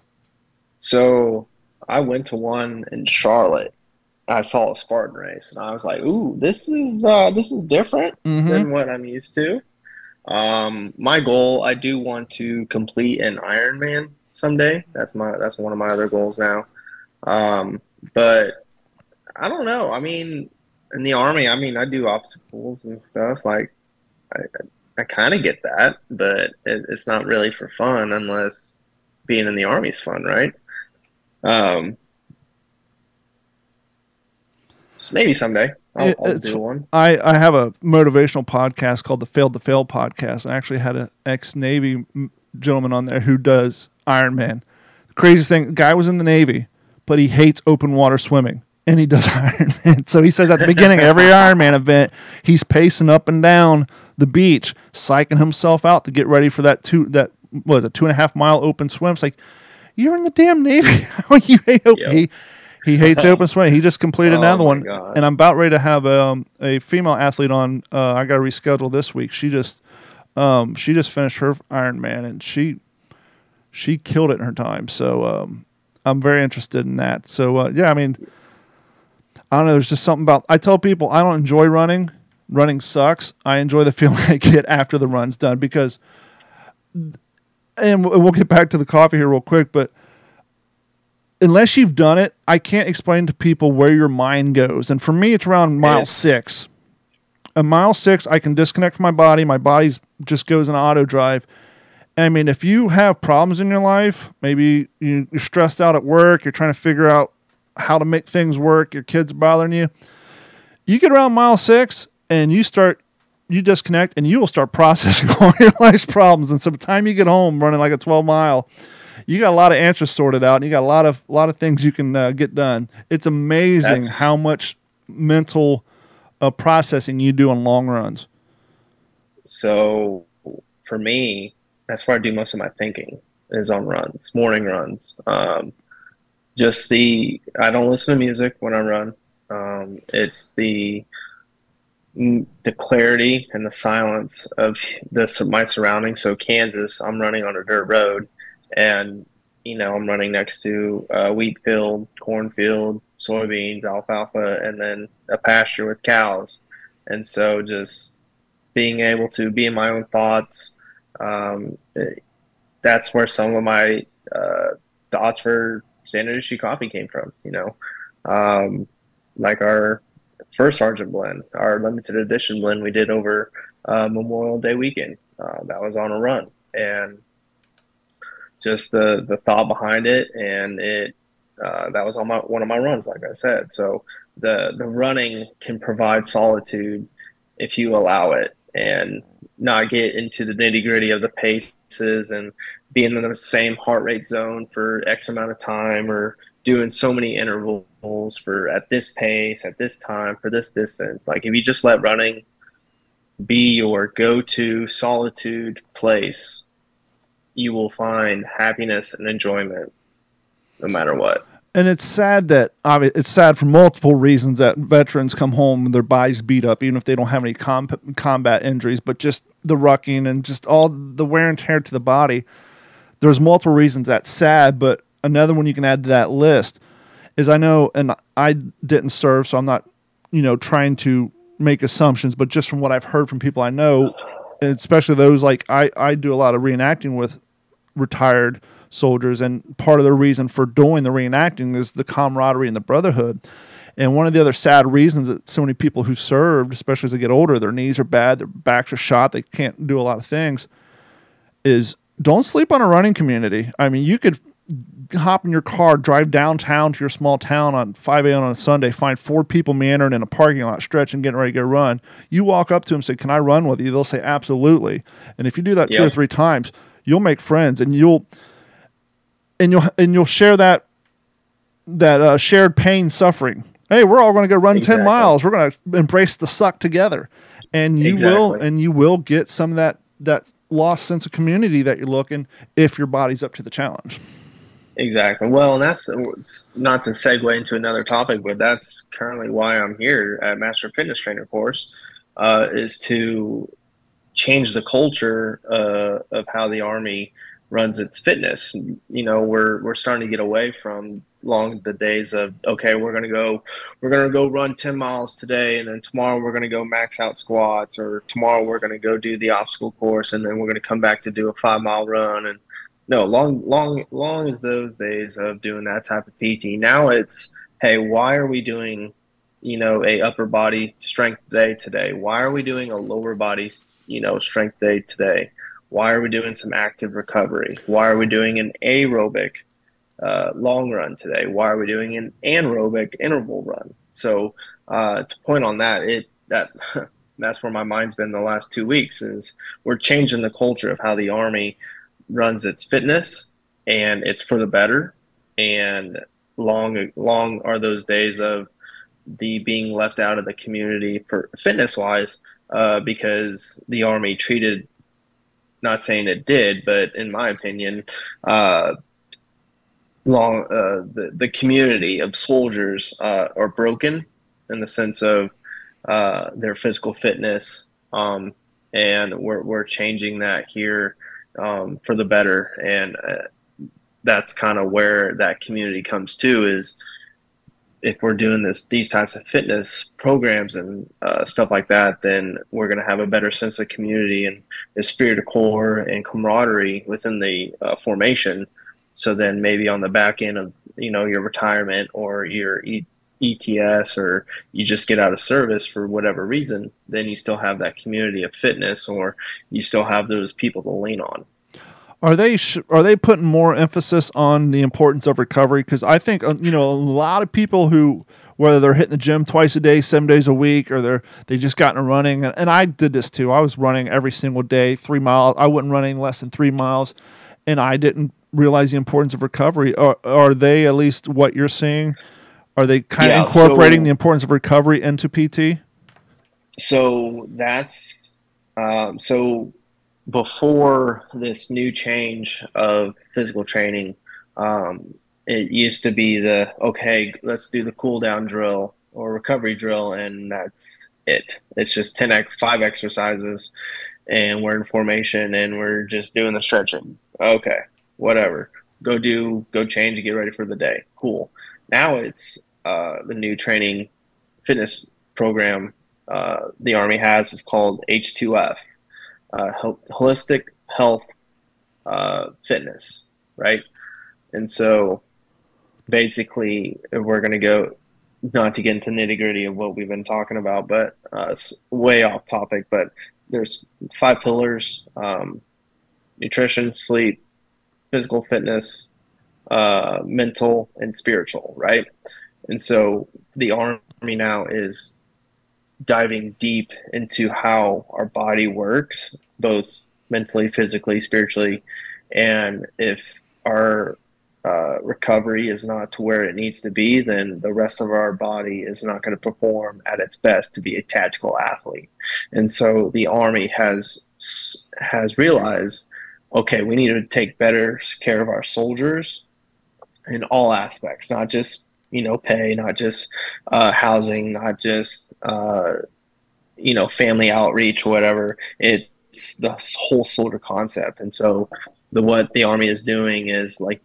So I went to one in Charlotte. I saw a Spartan race, and I was like, "Ooh, this is uh, this is different Mm-hmm. than what I'm used to." Um, my goal, I do want to complete an Ironman someday. That's my that's one of my other goals now. Um, but I don't know. I mean, in the army, I mean, I do obstacles and stuff. Like, I I kind of get that, but it, it's not really for fun unless being in the army is fun, right? Um, so maybe someday I'll, I'll do one. I, I have a motivational podcast called the Failed to Fail podcast. I actually had an ex Navy gentleman on there who does Ironman. The craziest thing, the guy was in the Navy, but he hates open water swimming. And he does Ironman. So he says at the beginning of every Ironman event, he's pacing up and down the beach, psyching himself out to get ready for that two that was a two and a half mile open swim. It's like, you're in the damn Navy. You hate open Yep. he he hates open swim. He just completed Oh another one. God. And I'm about ready to have um, a female athlete on. Uh, I got to reschedule this week. She just um, she just finished her Ironman and she she killed it in her time. So um, I'm very interested in that. So uh, yeah, I mean, I don't know. There's just something about. I tell people I don't enjoy running. Running sucks. I enjoy the feeling I get after the run's done because, and we'll get back to the coffee here real quick, but unless you've done it, I can't explain to people where your mind goes. And for me, it's around mile Yes. six. A mile six, I can disconnect from my body. My body's just goes in auto drive. I mean, if you have problems in your life, maybe you- you're stressed out at work, you're trying to figure out how to make things work, your kids are bothering you. You get around mile six and you start, you disconnect and you will start processing all your life's problems. And so by the time you get home running like a 12 mile, you got a lot of answers sorted out and you got a lot of a lot of things you can uh, get done. It's amazing That's- how much mental uh, processing you do on long runs. So for me, that's where I do most of my thinking is on runs, morning runs. Um, just the I don't listen to music when I run. Um, it's the the clarity and the silence of this my surroundings. So Kansas, I'm running on a dirt road, and you know I'm running next to a wheat field, cornfield, soybeans, alfalfa, and then a pasture with cows. And so just being able to be in my own thoughts. Um, that's where some of my uh, thoughts for standard issue coffee came from. You know, um, like our first Sergeant blend, our limited edition blend we did over uh, Memorial Day weekend. Uh, that was on a run, and just the the thought behind it, and it uh, that was on my one of my runs, like I said. So the the running can provide solitude if you allow it and not get into the nitty gritty of the paces and being in the same heart rate zone for X amount of time or doing so many intervals for at this pace, at this time, for this distance. Like if you just let running be your go to solitude place, you will find happiness and enjoyment no matter what. and it's sad that it's sad for multiple reasons that veterans come home and their bodies beat up, even if they don't have any com- combat injuries, but just the rucking and just all the wear and tear to the body. There's multiple reasons that's sad, but another one you can add to that list is I know, and I didn't serve, so I'm not, you know, trying to make assumptions, but just from what I've heard from people I know, and especially those like I, I do a lot of reenacting with retired soldiers and part of the reason for doing the reenacting is the camaraderie and the brotherhood. And one of the other sad reasons that so many people who served especially as they get older their knees are bad their backs are shot they can't do a lot of things is don't sleep on a running community. I mean you could hop in your car, drive downtown to your small town on 5 a.m. on a Sunday, find four people meandering in a parking lot, stretching, getting ready to go run. You walk up to them and say, Can I run with you? They'll say, Absolutely. And if you do that two or three times, you'll make friends and you'll and you'll and you'll share that that uh, shared pain suffering. Hey, we're all going to go run 10 miles. We're going to embrace the suck together. And you will and you will get some of that that lost sense of community that you're looking if your body's up to the challenge. Exactly. Well, and that's not to segue into another topic, but that's currently why I'm here at Master Fitness Trainer course, uh, is to change the culture uh, of how the Army runs its fitness. You know, we're we're starting to get away from long the days of okay, we're gonna go we're gonna go run ten miles today, and then tomorrow we're gonna go max out squats, or tomorrow we're gonna go do the obstacle course, and then we're gonna come back to do a five mile run and no long long long as those days of doing that type of pt now it's hey why are we doing you know a upper body strength day today? Why are we doing a lower body you know strength day today? Why are we doing some active recovery? Why are we doing an aerobic uh, long run today? Why are we doing an anaerobic interval run? So uh, to point on that it that that's where my mind's been the last two weeks is we're changing the culture of how the army runs its fitness and it's for the better. And long long are those days of the being left out of the community for fitness wise uh, because the army treated not saying it did but in my opinion uh, long uh, the, the community of soldiers uh, are broken in the sense of uh, their physical fitness. Um, and we're, we're changing that here um, for the better. And uh, that's kind of where that community comes to is if we're doing this, these types of fitness programs and uh, stuff like that, then we're going to have a better sense of community and the spirit of core and camaraderie within the uh, formation. So then maybe on the back end of, you know, your retirement or your ETS or you just get out of service for whatever reason, then you still have that community of fitness or you still have those people to lean on. Are they sh- are they putting more emphasis on the importance of recovery? Because I think uh, you know a lot of people who whether they're hitting the gym twice a day, seven days a week, or they're they just gotten running, and, and I did this too. I was running every single day, three miles. I wasn't running less than three miles, and I didn't realize the importance of recovery. Are, are they at least what you're seeing? Are they kind Yeah, of incorporating so- the importance of recovery into PT? So that's um, so before this new change of physical training, um, it used to be the okay, let's do the cool down drill or recovery drill, and that's it. It's just 10 ex- five exercises, and we're in formation and we're just doing the stretching. Okay, whatever. Go do, go change and get ready for the day. Cool. Now it's uh, the new training fitness program uh, the Army has is called H2F, uh, Holistic Health uh, Fitness, right? And so basically, we're going to go, not to get into nitty gritty of what we've been talking about, but uh, way off topic, but there's five pillars um, nutrition, sleep, physical fitness, uh, mental, and spiritual, right? And so the Army now is diving deep into how our body works, both mentally, physically, spiritually, and if our uh, recovery is not to where it needs to be, then the rest of our body is not going to perform at its best to be a tactical athlete. And so the Army has has realized, okay, we need to take better care of our soldiers in all aspects, not just you know pay, not just uh, housing, not just uh, you know family outreach or whatever. It's the whole soldier concept, and so the what the army is doing is like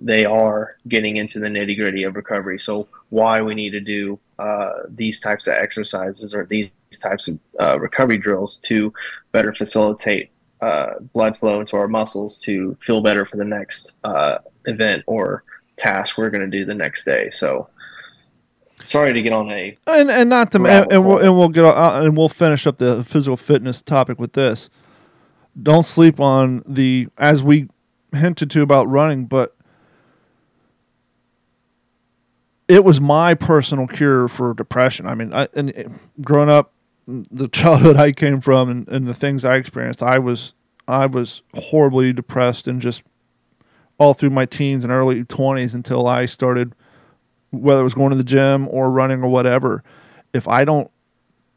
they are getting into the nitty gritty of recovery. So why we need to do uh, these types of exercises or these types of uh, recovery drills to better facilitate uh, blood flow into our muscles to feel better for the next uh, event or task we're going to do the next day. So sorry to get on a and and not to and, and we'll and we'll get uh, and we'll finish up the physical fitness topic with this. Don't sleep on the as we hinted to about running, but it was my personal cure for depression. I mean, I, and it, growing up, the childhood I came from, and, and the things I experienced, I was I was horribly depressed and just all through my teens and early 20s until I started, whether it was going to the gym or running or whatever. If I don't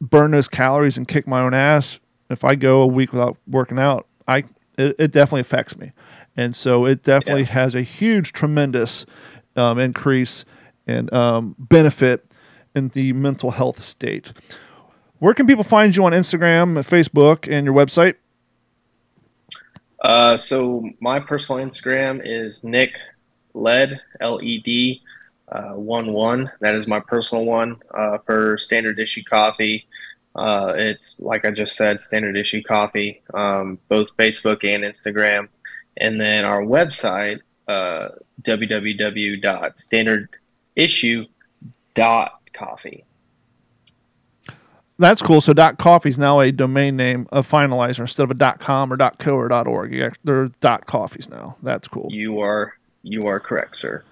burn those calories and kick my own ass, if I go a week without working out, I it, it definitely affects me. And so it definitely yeah. has a huge, tremendous um, increase and um, benefit in the mental health state. Where can people find you on Instagram, Facebook, and your website? Uh, so my personal Instagram is Nick Led L E D uh, one one. That is my personal one uh, for Standard Issue Coffee. Uh, it's like I just said, Standard Issue Coffee, um, both Facebook and Instagram, and then our website uh, www.standardissue.coffee that's cool. So dot coffee is now a domain name of finalizer instead of a dot com or dot co or dot org. They're dot coffees now. That's cool. You are you are correct, sir.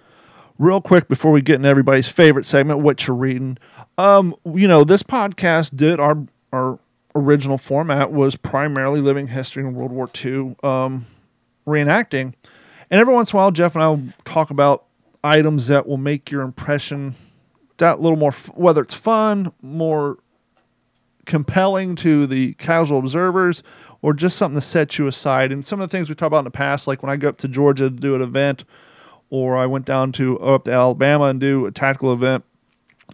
Real quick before we get into everybody's favorite segment, what you're reading. Um, you know, this podcast did our our original format was primarily living history in World War II, um, reenacting. And every once in a while, Jeff and I will talk about items that will make your impression that little more, whether it's fun, more compelling to the casual observers or just something to set you aside. And some of the things we talked about in the past, like when I go up to Georgia to do an event, or I went down to up to Alabama and do a tactical event,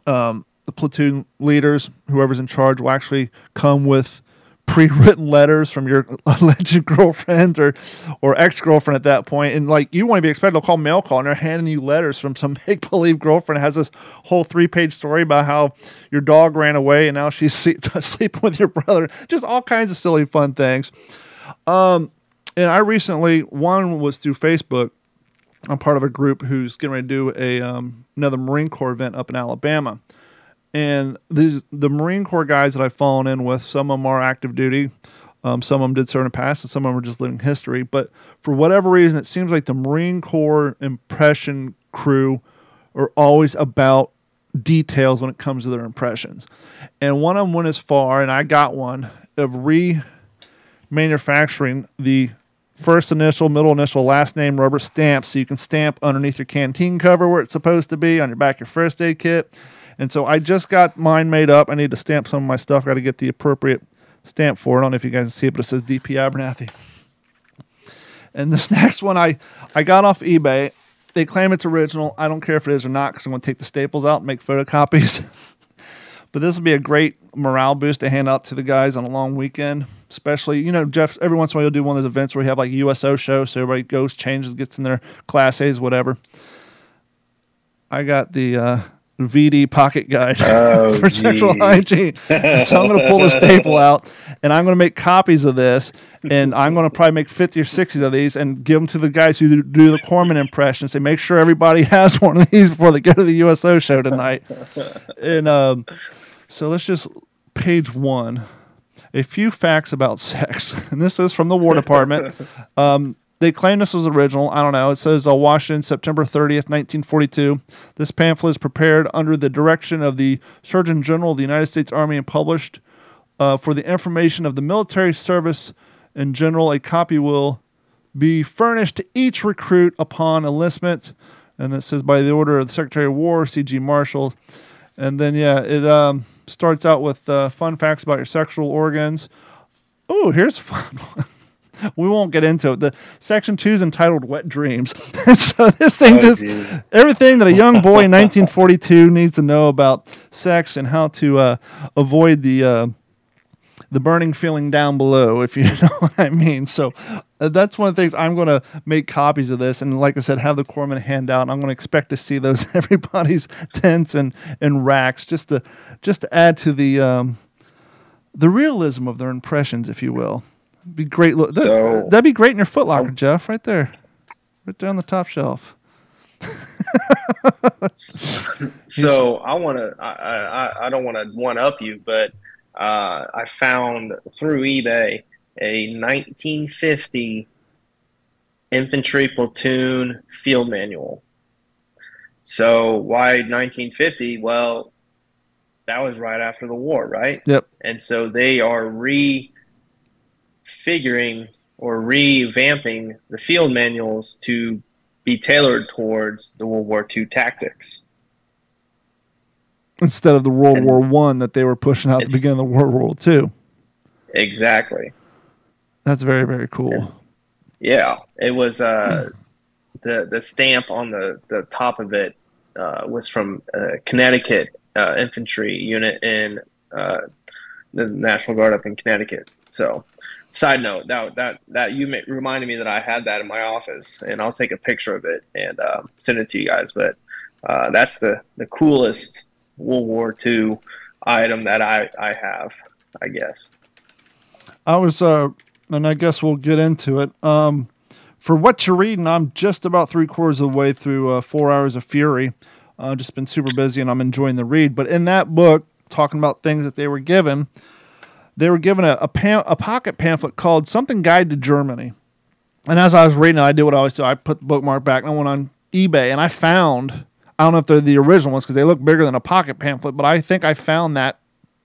um, the platoon leaders, whoever's in charge, will actually come with pre-written letters from your alleged girlfriend or or ex-girlfriend at that point. And like you want to be expected to call mail call and they're handing you letters from some make-believe girlfriend has this whole three-page story about how your dog ran away and now she's sleeping with your brother. Just all kinds of silly fun things. Um and i recently one was through facebook. I'm part of a group who's getting ready to do a um, another marine corps event up in alabama and the the Marine Corps guys that I've fallen in with, some of them are active duty, um, some of them did serve in the past, and some of them are just living history. But for whatever reason, it seems like the Marine Corps impression crew are always about details when it comes to their impressions. And one of them went as far, and I got one of remanufacturing the first initial, middle initial, last name rubber stamps so you can stamp underneath your canteen cover where it's supposed to be on your back your first aid kit and so I just got mine made up. I need to stamp some of my stuff. Got to get the appropriate stamp for it. I don't know if you guys can see it, but it says DP Abernathy. And this next one I, I got off eBay. They claim it's original. I don't care if it is or not because I'm going to take the staples out and make photocopies. but this will be a great morale boost to hand out to the guys on a long weekend. Especially, you know, Jeff, every once in a while you'll do one of those events where you have like USO show, so everybody goes, changes, gets in their class A's, whatever. I got the uh, VD pocket guide oh, for geez. sexual hygiene. And so I'm going to pull the staple out and I'm going to make copies of this. And I'm going to probably make 50 or 60 of these and give them to the guys who do the Corpsman impression. Say, make sure everybody has one of these before they go to the USO show tonight. and um, so let's just page one. A few facts about sex. And this is from the War Department. Um, they claim this was original. I don't know. It says uh, Washington, September 30th, 1942. This pamphlet is prepared under the direction of the Surgeon General of the United States Army and published uh, for the information of the military service in general. A copy will be furnished to each recruit upon enlistment. And it says by the order of the Secretary of War, C.G. Marshall. And then, yeah, it um, starts out with uh, fun facts about your sexual organs. Oh, here's fun one we won't get into it. The section two is entitled "Wet Dreams," so this thing oh, just geez. everything that a young boy in 1942 needs to know about sex and how to uh, avoid the uh, the burning feeling down below, if you know what I mean. So uh, that's one of the things I'm going to make copies of this, and like I said, have the Corpsman hand out. I'm going to expect to see those everybody's tents and and racks just to just to add to the um, the realism of their impressions, if you will. Be great. Look, so, that'd be great in your footlocker, um, Jeff. Right there, right there on the top shelf. so I want to. I, I, I don't want to one up you, but uh, I found through eBay a 1950 infantry platoon field manual. So why 1950? Well, that was right after the war, right? Yep. And so they are refiguring or revamping the field manuals to be tailored towards the World War II tactics. Instead of the World And War One that they were pushing out at the beginning of the World War Two. Exactly. That's very very cool. Yeah, it was uh, the the stamp on the the top of it uh, was from uh, Connecticut uh, infantry unit in uh, the National Guard up in Connecticut. So, side note that that that you reminded me that I had that in my office, and I'll take a picture of it and um, send it to you guys. But uh, that's the the coolest World War II item that I I have, I guess. I was, uh, and I guess we'll get into it. Um, for what you're reading, I'm just about three quarters of the way through uh, Four Hours of Fury. Uh, just been super busy and I'm enjoying the read. But in that book, talking about things that they were given, they were given a, a, pam- a pocket pamphlet called Something Guide to Germany. And as I was reading it, I did what I always do. I put the bookmark back and I went on eBay and I found, I don't know if they're the original ones because they look bigger than a pocket pamphlet, but I think I found that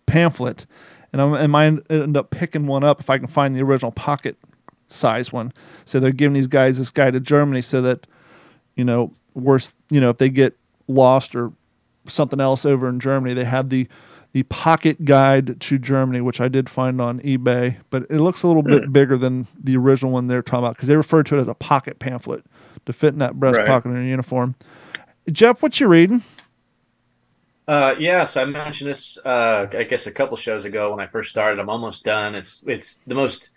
pamphlet and I might end up picking one up if I can find the original pocket size one. So they're giving these guys this guide to Germany so that, you know, worse, you know, if they get lost or something else over in Germany, they have the the pocket guide to Germany, which I did find on eBay, but it looks a little bit bigger than the original one they're talking about because they refer to it as a pocket pamphlet to fit in that breast Right. pocket in your uniform. Jeff, what you reading? Uh, yes, I mentioned this. Uh, I guess a couple shows ago when I first started. I'm almost done. It's it's the most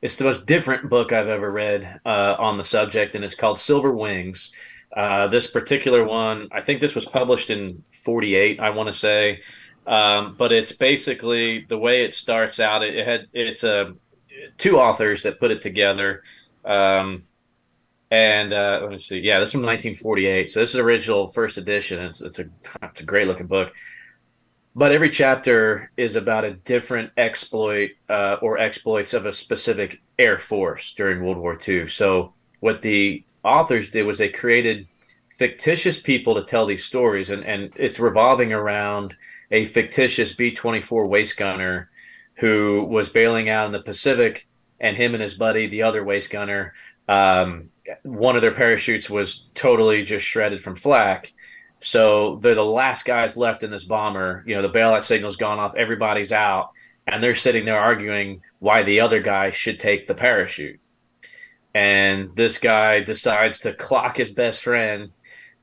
it's the most different book I've ever read uh, on the subject, and it's called Silver Wings. Uh, this particular one, I think this was published in '48. I want to say, um, but it's basically the way it starts out. It, it had it's a two authors that put it together. Um, and uh, let me see. Yeah, this is from 1948. So this is original first edition. It's, it's a it's a great looking book. But every chapter is about a different exploit uh, or exploits of a specific air force during World War II. So what the authors did was they created fictitious people to tell these stories, and and it's revolving around a fictitious B-24 waste gunner who was bailing out in the Pacific, and him and his buddy, the other waste gunner, um, one of their parachutes was totally just shredded from flak. So they're the last guys left in this bomber. You know, the bailout signal's gone off, everybody's out, and they're sitting there arguing why the other guy should take the parachute. And this guy decides to clock his best friend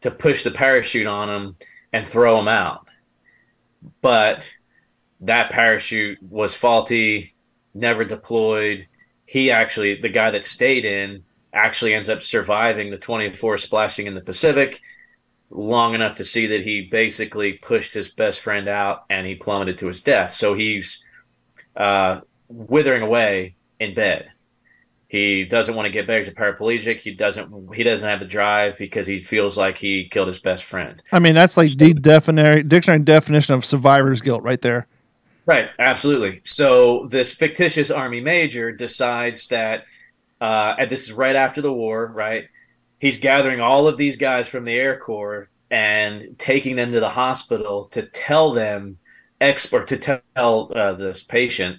to push the parachute on him and throw him out. But that parachute was faulty, never deployed. He actually, the guy that stayed in, actually ends up surviving the 24 splashing in the Pacific long enough to see that he basically pushed his best friend out and he plummeted to his death. So he's uh, withering away in bed. He doesn't want to get back. He's a paraplegic. He doesn't. He doesn't have the drive because he feels like he killed his best friend. I mean, that's like the dictionary dictionary definition of survivor's guilt right there. Right, absolutely. So this fictitious army major decides that, uh, and this is right after the war, right? He's gathering all of these guys from the Air Corps and taking them to the hospital to tell them, expert to tell uh, this patient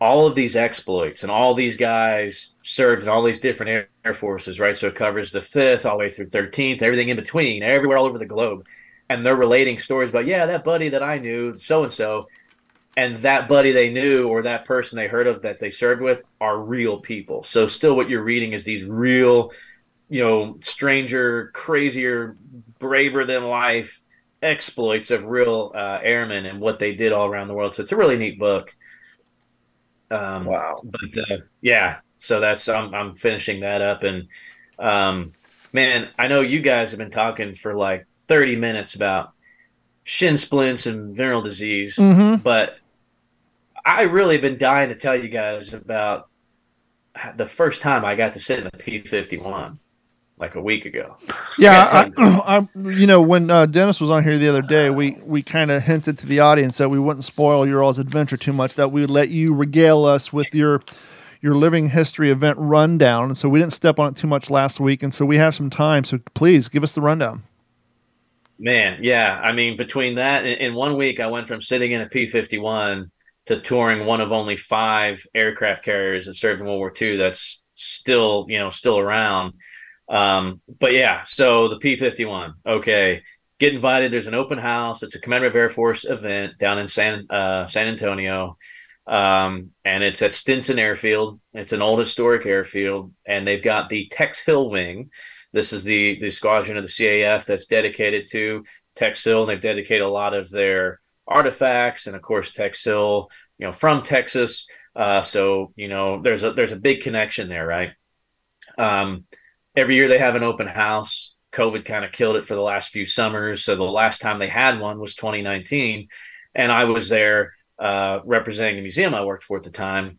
all of these exploits and all these guys served in all these different air, forces, right? So it covers the fifth all the way through thirteenth, everything in between, everywhere all over the globe, and they're relating stories about yeah, that buddy that I knew, so and so and that buddy they knew or that person they heard of that they served with are real people. So still what you're reading is these real, you know, stranger, crazier, braver than life exploits of real uh, airmen and what they did all around the world. So it's a really neat book. Um, Wow. But uh, yeah, so that's I'm I'm finishing that up and um, man, I know you guys have been talking for like 30 minutes about shin splints and venereal disease, Mm-hmm. but I really been dying to tell you guys about the first time I got to sit in a P fifty one, like a week ago. Yeah, I, I, you know, when uh, Dennis was on here the other day, we we kind of hinted to the audience that we wouldn't spoil your all's adventure too much. That we would let you regale us with your your living history event rundown. And so we didn't step on it too much last week, and so we have some time. So please give us the rundown. Man, yeah. I mean, between that in, in one week, I went from sitting in a P fifty one to touring one of only five aircraft carriers that served in World War II. That's still, you know, still around. Um, but yeah, so the P fifty one. Okay, get invited. There's an open house. It's a of Air Force event down in San uh, San Antonio, um, and it's at Stinson Airfield. It's an old historic airfield, and they've got the Tex Hill Wing this is the the squadron of the CAF that's dedicated to Tex Hill. They've dedicated a lot of their artifacts, and of course Tex Hill, you know, from Texas. Uh, so you know, there's a there's a big connection there, right? Um, every year they have an open house. COVID kind of killed it for the last few summers. So the last time they had one was 2019, and I was there uh, representing the museum I worked for at the time.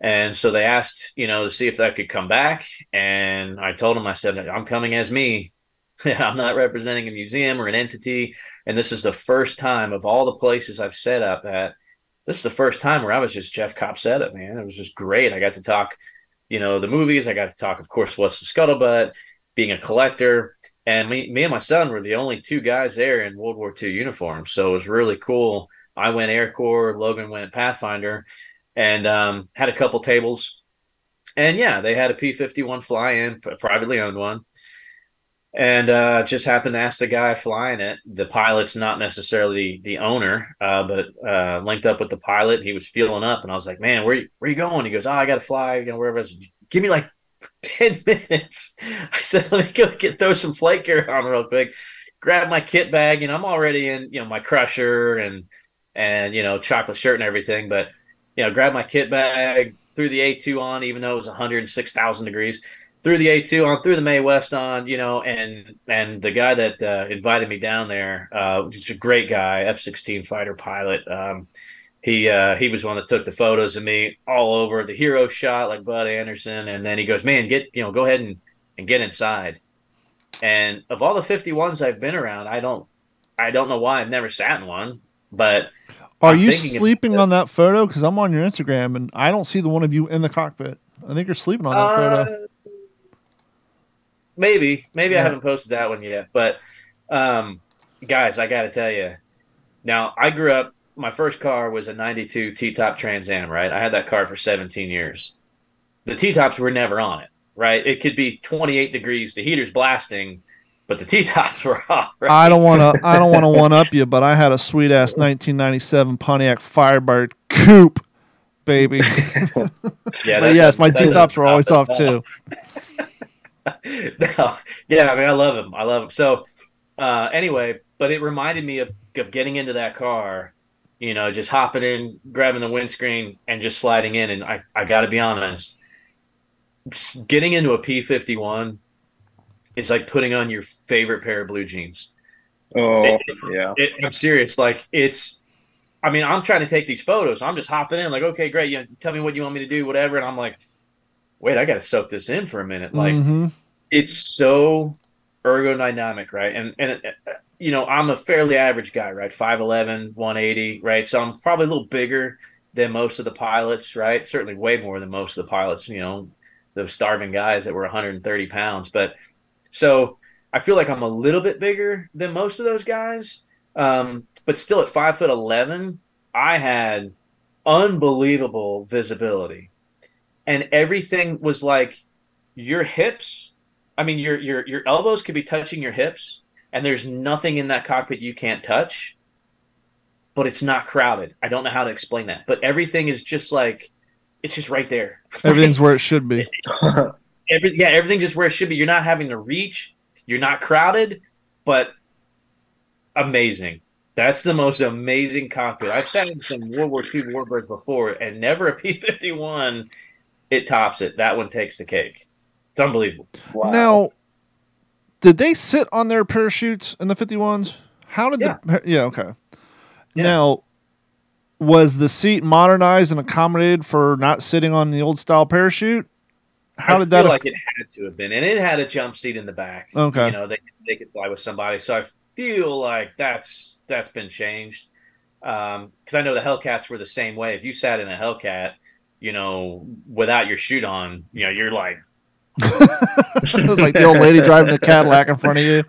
And so they asked, you know, to see if that could come back. And I told them, I said, I'm coming as me. I'm not representing a museum or an entity. And this is the first time of all the places I've set up at. This is the first time where I was just Jeff Copsetta, man. It was just great. I got to talk, you know, the movies. I got to talk, of course, what's the scuttlebutt, being a collector. And me, me and my son were the only two guys there in World War II uniforms. So it was really cool. I went Air Corps, Logan went Pathfinder and um, had a couple tables. And yeah, they had a P 51 fly in, a privately owned one. And uh, just happened to ask the guy flying it. The pilot's not necessarily the owner, uh, but uh, linked up with the pilot. He was fueling up, and I was like, "Man, where where you going?" He goes, "Oh, I got to fly, you know, wherever." Was, Give me like ten minutes. I said, "Let me go get throw some flight gear on real quick." Grab my kit bag, and I'm already in, you know, my crusher and and you know, chocolate shirt and everything. But you know, grab my kit bag, threw the A2 on, even though it was 106,000 degrees, threw the A2 on, threw the Mae West on, you know, and and the guy that uh, invited me down there, uh, he's a great guy, F-16 fighter pilot. Um, he uh, he was one that took the photos of me all over the hero shot, like Bud Anderson, and then he goes, "Man, get you know, go ahead and and get inside." And of all the 51s I've been around, I don't I don't know why I've never sat in one, but are I'm you sleeping on that photo? Because I'm on your Instagram and I don't see the one of you in the cockpit. I think you're sleeping on that uh, photo. Maybe, maybe yeah. I haven't posted that one yet. But um, guys, I got to tell you, now I grew up. My first car was a '92 T-top Trans Am. Right, I had that car for 17 years. The T-tops were never on it. Right, it could be 28 degrees, the heater's blasting, but the T tops were off. Right? I don't want to. I don't want to one up you, but I had a sweet ass 1997 Pontiac Firebird coupe, baby. yeah, but yes, my T tops were always off too. no, yeah, I mean, I love them. I love them. So, uh, anyway, but it reminded me of of getting into that car. You know, just hopping in, grabbing the windscreen, and just sliding in. And I, I got to be honest, getting into a P fifty one is like putting on your favorite pair of blue jeans. Oh, it, yeah. It, I'm serious. Like it's, I mean, I'm trying to take these photos. I'm just hopping in, like, okay, great. You know, tell me what you want me to do, whatever. And I'm like, wait, I got to soak this in for a minute. Like, mm-hmm. it's so ergodynamic, right? And and uh, you know, I'm a fairly average guy, right? 5'11", 180, right? So I'm probably a little bigger than most of the pilots, right? Certainly way more than most of the pilots. You know, those starving guys that were 130 pounds, but so I feel like I'm a little bit bigger than most of those guys, um, but still at five foot eleven, I had unbelievable visibility, and everything was like your hips. I mean, your your your elbows could be touching your hips, and there's nothing in that cockpit you can't touch. But it's not crowded. I don't know how to explain that, but everything is just like it's just right there. Everything's where it should be. every yeah, everything's just where it should be. You're not having to reach. You're not crowded, but amazing. That's the most amazing cockpit. I've sat in some World War II warbirds before, and never a P fifty one. It tops it. That one takes the cake. It's unbelievable. Wow. Now, did they sit on their parachutes in the fifty ones? How did yeah. the yeah okay. Yeah. Now, was the seat modernized and accommodated for not sitting on the old style parachute? How I did that? Feel like it had to have been, and it had a jump seat in the back. Okay, you know they they could fly with somebody. So I feel like that's that's been changed. Because um, I know the Hellcats were the same way. If you sat in a Hellcat, you know, without your chute on, you know, you're like. it was like the old lady driving the Cadillac in front of you.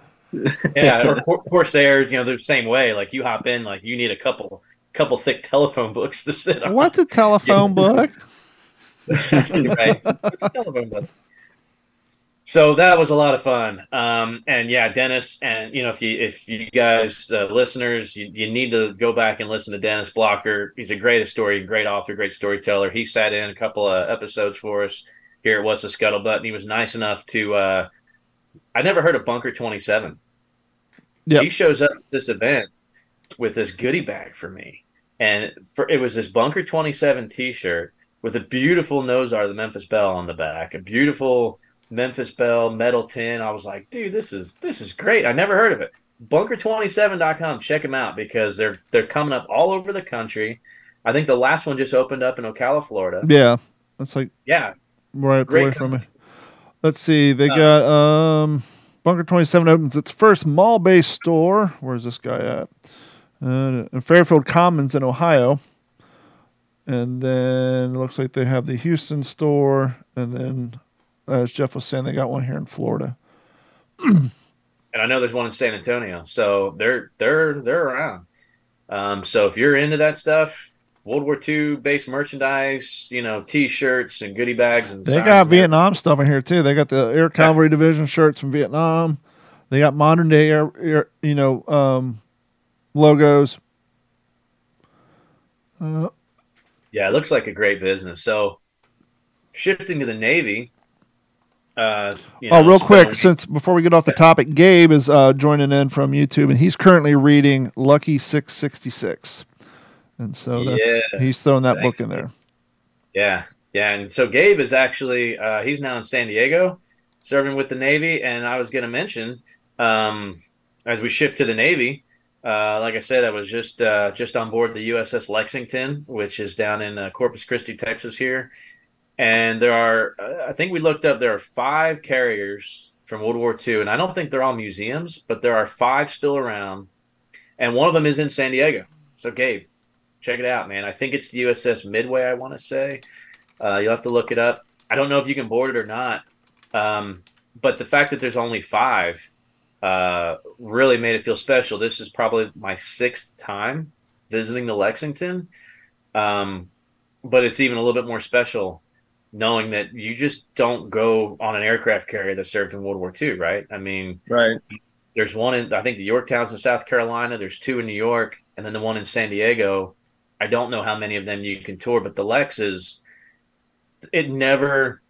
yeah, or Cor- Corsairs, you know, they're the same way. Like you hop in, like you need a couple couple thick telephone books to sit on. What's a telephone book? right. What's a telephone book? So that was a lot of fun. Um, and yeah, Dennis, and you know, if you if you guys uh, listeners, you, you need to go back and listen to Dennis Blocker. He's a great story, great author, great storyteller. He sat in a couple of episodes for us here at What's the Scuttlebutt, and he was nice enough to. Uh, I never heard of Bunker Twenty Seven. Yep. He shows up at this event with this goodie bag for me, and for it was this Bunker Twenty Seven T-shirt with a beautiful nose art of the Memphis Belle on the back, a beautiful Memphis Belle, metal tin. I was like, dude, this is this is great. I never heard of it. Bunker27.com. Check them out because they're they're coming up all over the country. I think the last one just opened up in Ocala, Florida. Yeah, that's like Yeah, right Great away from me. Let's see. They Uh, got um Bunker Twenty Seven opens its first mall-based store. Where's this guy at? Uh, in Fairfield Commons in Ohio. And then it looks like they have the Houston store, and then as Jeff was saying, they got one here in Florida. and I know there's one in San Antonio. So they're they're they're around. Um, so if you're into that stuff, World War II based merchandise, you know, T-shirts and goodie bags and They got and Vietnam stuff in here too. They got the Air Cavalry Division shirts from Vietnam. They got modern day air, air you know, um, logos. Uh, Yeah, it looks like a great business. So shifting to the Navy. Uh, you oh, real quick, since before we get off the topic, Gabe is uh, joining in from YouTube, and he's currently reading Lucky Six Sixty Six, and so that's, Yes, he's throwing that thanks, book in there. Yeah, yeah, and so Gabe is actually uh, he's now in San Diego, serving with the Navy. And I was going to mention um, as we shift to the Navy, uh, like I said, I was just uh, just on board the USS Lexington, which is down in uh, Corpus Christi, Texas here. And there are, I think we looked up, there are five carriers from World War II, and I don't think they're all museums, but there are five still around, and one of them is in San Diego. So Gabe, check it out, man. I think it's the USS Midway. I want to say. Uh, you'll have to look it up. I don't know if you can board it or not, um, but the fact that there's only five uh, really made it feel special. This is probably my sixth time visiting the Lexington, um, but it's even a little bit more special knowing that you just don't go on an aircraft carrier that served in World War II, right? I mean, Right. there's one in I think the Yorktowns in South Carolina. There's two in New York, and then the one in San Diego. I don't know how many of them you can tour, but the Lex is it never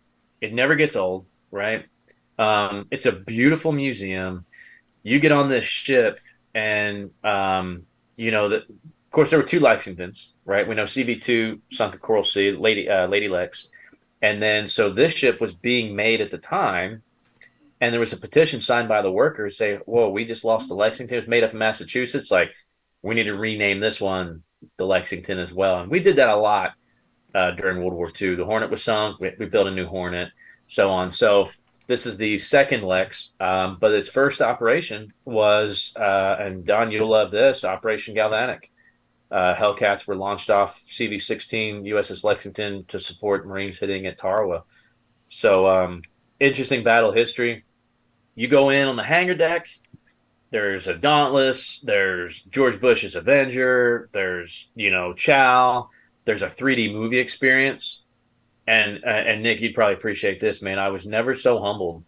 it never gets old, right? Um, it's a beautiful museum. You get on this ship, and um, you know that. Of course, there were two Lexingtons, right? We know CV2 sunk at Coral Sea, Lady uh, Lady Lex, and then so this ship was being made at the time and there was a petition signed by the workers saying, "Whoa, we just lost the Lexington. It was made up in Massachusetts. Like, we need to rename this one the Lexington as well." And we did that a lot uh, during World War II. The Hornet was sunk. We, we built a new Hornet, so on. So this is the second Lex, um, but its first operation was, uh, and Don, you'll love this, Operation Galvanic. Uh, Hellcats were launched off CV-16 USS Lexington to support Marines hitting at Tarawa. So um, interesting battle history you go in on the hangar deck. There's a Dauntless. There's George Bush's Avenger. There's you know Chow. There's a 3D movie experience, and uh, and Nick, you'd probably appreciate this, man. I was never so humbled.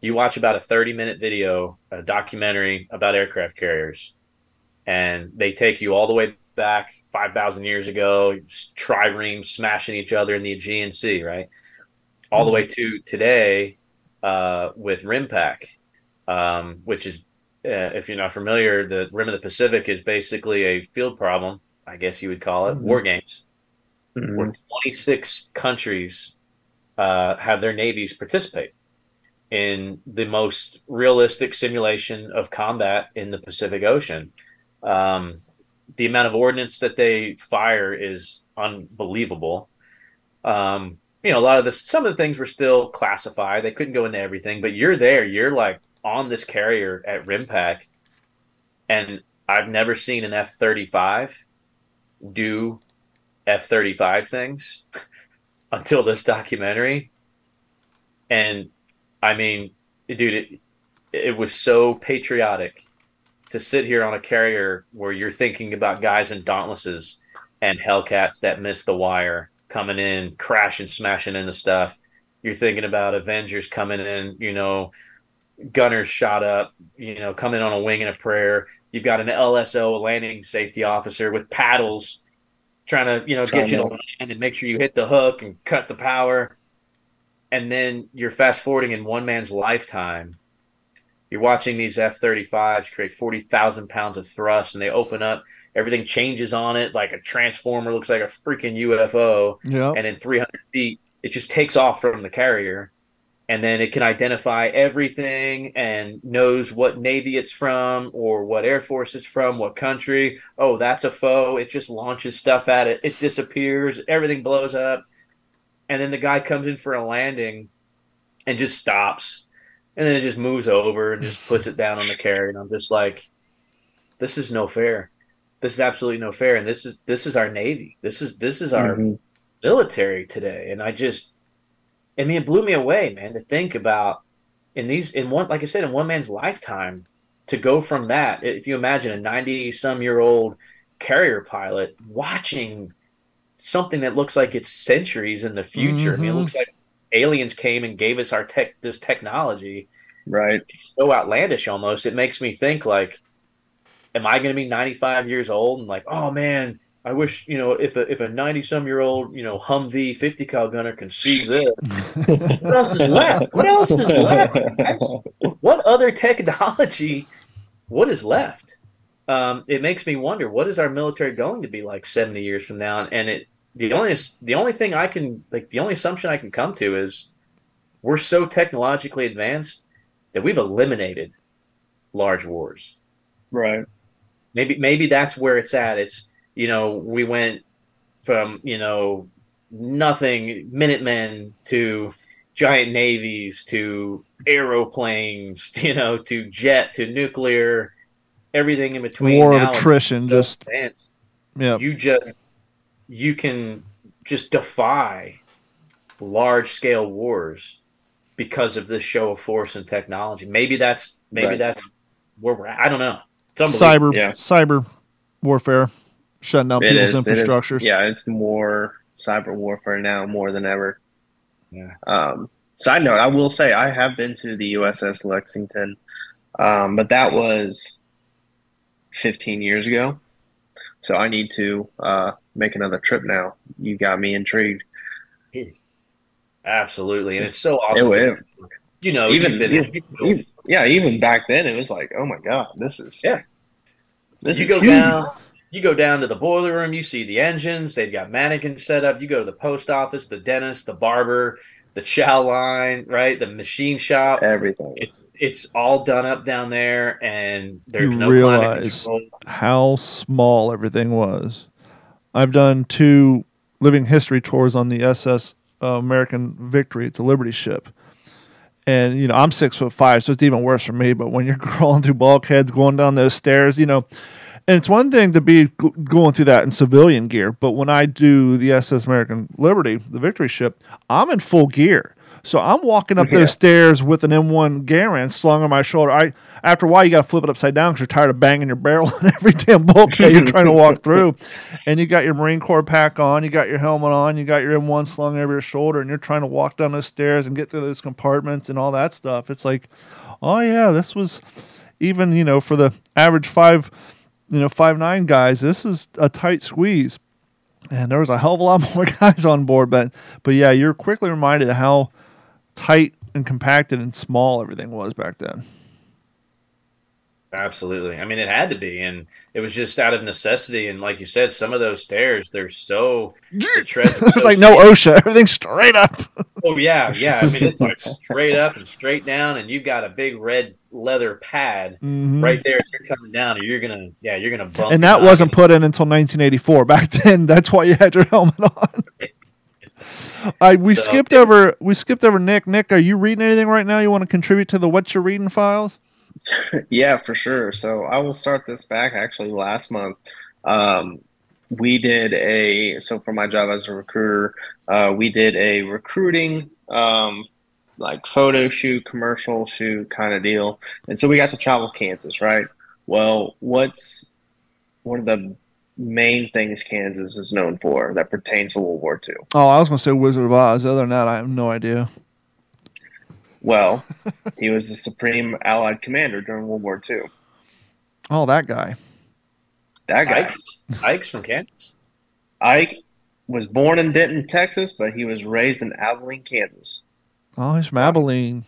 You watch about a 30 minute video, a documentary about aircraft carriers, and they take you all the way back 5,000 years ago, triremes smashing each other in the Aegean Sea, right? All the way to today, uh, with RIMPAC, um, which is, uh, if you're not familiar, the Rim of the Pacific is basically a field problem, I guess you would call it, Mhm. war games, Mhm. where 26 countries uh, have their navies participate in the most realistic simulation of combat in the Pacific Ocean. Um, the amount of ordnance that they fire is unbelievable. Um, you know, a lot of this, some of the things were still classified. They couldn't go into everything, but you're there. You're like on this carrier at RIMPAC, and I've never seen an F 35 do F 35 things until this documentary. And I mean, dude, it, it was so patriotic to sit here on a carrier where you're thinking about guys in dauntlesses and Hellcats that miss the wire coming in, crashing, smashing into stuff. You're thinking about Avengers coming in, you know, gunners shot up, you know, coming on a wing and a prayer. You've got an LSO, a landing safety officer with paddles trying to, you know, trying get you to land and make sure you hit the hook and cut the power. And then you're fast forwarding in one man's lifetime. You're watching these F 35s create 40,000 pounds of thrust and they open up. Everything changes on it like a transformer, looks like a freaking UFO. Yeah. And in 300 feet, it just takes off from the carrier. And then it can identify everything and knows what navy it's from or what air force it's from what country. Oh that's a foe. It just launches stuff at it. It disappears. Everything blows up. And then the guy comes in for a landing and just stops and then it just moves over and just puts it down on the carrier and i'm just like this is no fair this is absolutely no fair and this is this is our navy this is this is our mm-hmm. military today and i just I mean, it blew me away, man, to think about in these in one like I said in one man's lifetime to go from that. If you imagine a ninety some year old carrier pilot watching something that looks like it's centuries in the future. Mm-hmm. I mean, it mm-hmm. looks like aliens came and gave us our tech this technology. Right. It's so outlandish almost. It makes me think like, am I going to be 95 years old and like, oh man, I wish you know if a if a ninety some year old you know Humvee fifty cal gunner can see this. what else is left? What else is left? what other technology? What is left? Um, it makes me wonder what is our military going to be like seventy years from now? And it the only the only thing I can like the only assumption I can come to is we're so technologically advanced that we've eliminated large wars. Right. Maybe maybe that's where it's at. It's you know, we went from, you know, nothing Minutemen to giant navies to aeroplanes, you know, to jet to nuclear, everything in between. War of attrition, just yeah. You just you can just defy large scale wars because of this show of force and technology. Maybe that's maybe right. that's where we're at. I don't know. cyber yeah. cyber warfare shutting down it people's is, infrastructure. It yeah, it's more cyber warfare now more than ever. Yeah. Um, side note, I will say I have been to the USS Lexington, um, but that was 15 years ago. So I need to uh, make another trip now. You got me intrigued. Absolutely, and it's so awesome. It, it, you know, even, even, even, yeah, even back then, it was like, oh my god, this is yeah. This you go huge. down you go down to the boiler room, you see the engines, they've got mannequins set up. You go to the post office, the dentist, the barber, the chow line, right? The machine shop. Everything. It's it's all done up down there and there's you no realize how small everything was. I've done two living history tours on the SS uh, American Victory. It's a Liberty ship. And you know, I'm six foot five, so it's even worse for me. But when you're crawling through bulkheads, going down those stairs, you know, and it's one thing to be going through that in civilian gear, but when I do the SS American Liberty, the Victory ship, I'm in full gear. So I'm walking up yeah. those stairs with an M1 Garand slung on my shoulder. I after a while you got to flip it upside down because you're tired of banging your barrel on every damn bulkhead you're trying to walk through. And you got your Marine Corps pack on, you got your helmet on, you got your M1 slung over your shoulder, and you're trying to walk down those stairs and get through those compartments and all that stuff. It's like, oh yeah, this was even you know for the average five you know, five nine guys, this is a tight squeeze. And there was a hell of a lot more guys on board, but but yeah, you're quickly reminded how tight and compacted and small everything was back then. Absolutely. I mean, it had to be, and it was just out of necessity. And like you said, some of those stairs, they're so the treads it's so like no OSHA, everything's straight up. oh yeah, yeah. I mean, it's like straight up and straight down, and you've got a big red leather pad mm-hmm. right there as you're coming down, and you're gonna, yeah, you're gonna bump. And that wasn't put in until 1984. Back then, that's why you had your helmet on. I we so, skipped over we skipped over Nick. Nick, are you reading anything right now? You want to contribute to the what you're reading files? Yeah, for sure. So I will start this back actually last month. Um, we did a so for my job as a recruiter, uh, we did a recruiting um, like photo shoot, commercial shoot kind of deal. And so we got to travel Kansas, right? Well, what's one of the main things Kansas is known for that pertains to World War II? Oh, I was going to say Wizard of Oz. Other than that, I have no idea. Well, he was the supreme Allied commander during World War II. Oh, that guy. That guy. Ike's, Ike's from Kansas. Ike was born in Denton, Texas, but he was raised in Abilene, Kansas. Oh, he's from Abilene.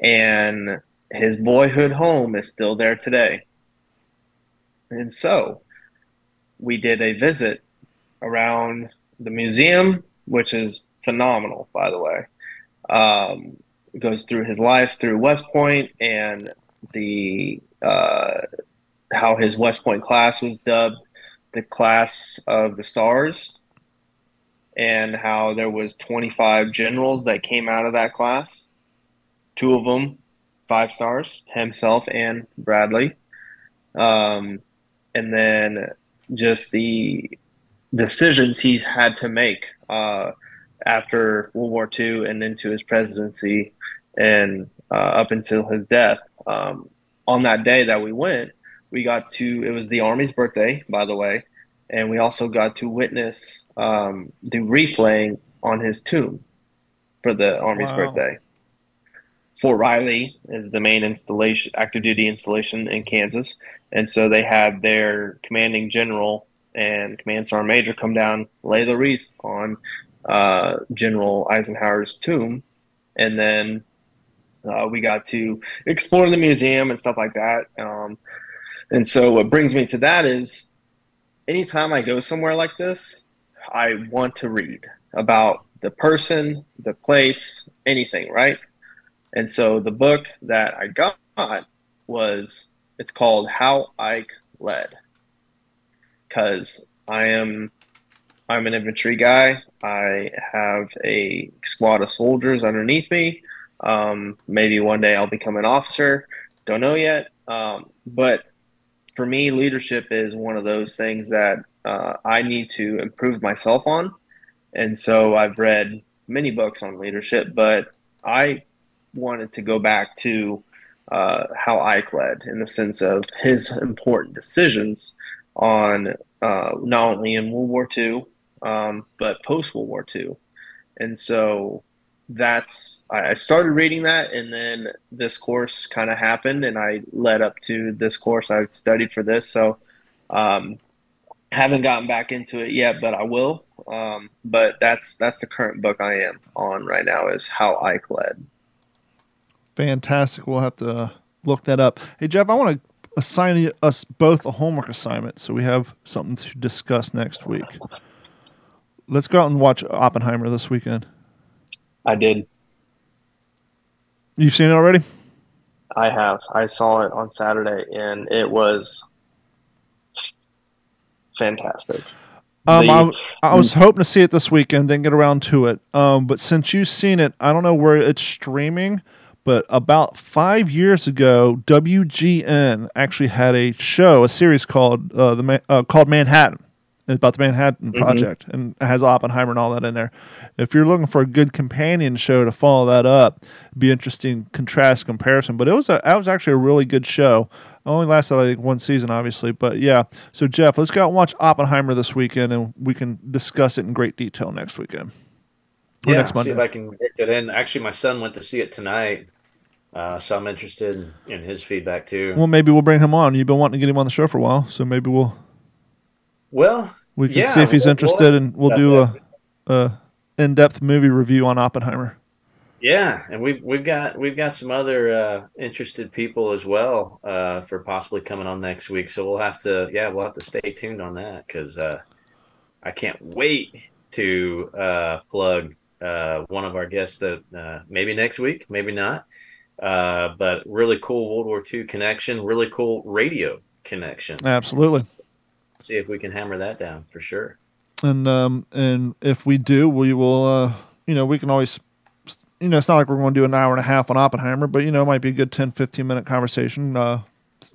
And his boyhood home is still there today. And so we did a visit around the museum, which is phenomenal, by the way. Um, goes through his life through West Point and the uh, how his West Point class was dubbed the class of the stars and how there was 25 generals that came out of that class. Two of them five stars himself and bradley. Um, and then just the decisions he had to make uh, after world war ii and into his presidency and uh, up until his death um, on that day that we went we got to it was the army's birthday by the way and we also got to witness um, the replaying on his tomb for the army's Wow. birthday fort riley is the main installation active duty installation in kansas and so they had their commanding general and command sergeant major come down lay the wreath on uh, general eisenhower's tomb and then uh, we got to explore the museum and stuff like that um, and so what brings me to that is anytime I go somewhere like this, I want to read about the person, the place, anything, right? And so the book that I got was it's called How Ike Led. Cause I am I'm an infantry guy. I have a squad of soldiers underneath me. Um, maybe one day I'll become an officer. Don't know yet. Um, but for me, leadership is one of those things that uh, I need to improve myself on. And so I've read many books on leadership, but I wanted to go back to uh, how Ike led in the sense of his important decisions on uh, not only in World War II, um, but post World War II. And so that's I started reading that, and then this course kind of happened, and I led up to this course. I studied for this, so um, haven't gotten back into it yet, but I will. Um, but that's that's the current book I am on right now is How Ike Led. Fantastic. We'll have to look that up. Hey, Jeff, I want to assign us both a homework assignment so we have something to discuss next week. Let's go out and watch Oppenheimer this weekend. I did. You've seen it already? I have. I saw it on Saturday, and it was fantastic. Um, The- I, I was hoping to see it this weekend, didn't get around to it. Um, but since you've seen it, I don't know where it's streaming, but about five years ago, WGN actually had a show, a series called uh, the Ma- uh, called Manhattan. It's about the Manhattan Project, and has Oppenheimer and all that in there. If you're looking for a good companion show to follow that up, it'd be interesting contrast comparison. But it was a, that was actually a really good show. It only lasted I think one season, obviously, but yeah. So Jeff, let's go out and watch Oppenheimer this weekend, and we can discuss it in great detail next weekend. Or yeah, next see Monday. if I can get that in. Actually, my son went to see it tonight, uh, so I'm interested in, in his feedback too. Well, maybe we'll bring him on. You've been wanting to get him on the show for a while, so maybe we'll Well, we can Yeah, see if he's we'll- interested, we'll- and we'll do a, a in-depth movie review on Oppenheimer. yeah, and we've we've got we've got some other uh, interested people as well uh, for possibly coming on next week. So we'll have to yeah we'll have to stay tuned on that because uh, I can't wait to uh, plug uh, one of our guests that uh, maybe next week, maybe not. Uh, but really cool World War II connection, really cool radio connection. Absolutely. See if we can hammer that down for sure. and um and if we do we will uh you know we can always you know it's not like we're going to do an hour and a half on oppenheimer but you know it might be a good 10 15 minute conversation uh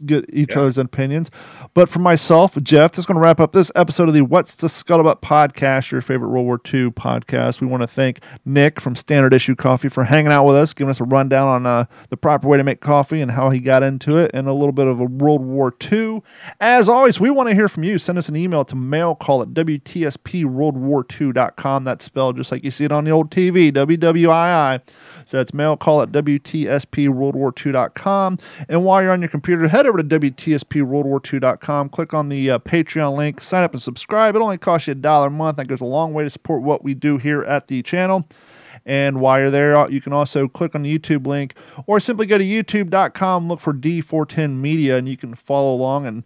get each Yeah. other's opinions. But for myself, Jeff, that's going to wrap up this episode of the What's the Scuttlebutt podcast, your favorite World War II podcast. We want to thank Nick from Standard Issue Coffee for hanging out with us, giving us a rundown on uh, the proper way to make coffee and how he got into it, and a little bit of a World War II. As always, we want to hear from you. Send us an email to mailcall at WTSPWorldWar2.com. That's spelled just like you see it on the old TV, WWII. So that's mail call at WTSPWorldWar2.com. And while you're on your computer, head over to WTSPWorldWar2.com, click on the uh, Patreon link, sign up and subscribe. It only costs you a dollar a month. That goes a long way to support what we do here at the channel. And while you're there, you can also click on the YouTube link or simply go to youtube.com, look for D410 Media, and you can follow along and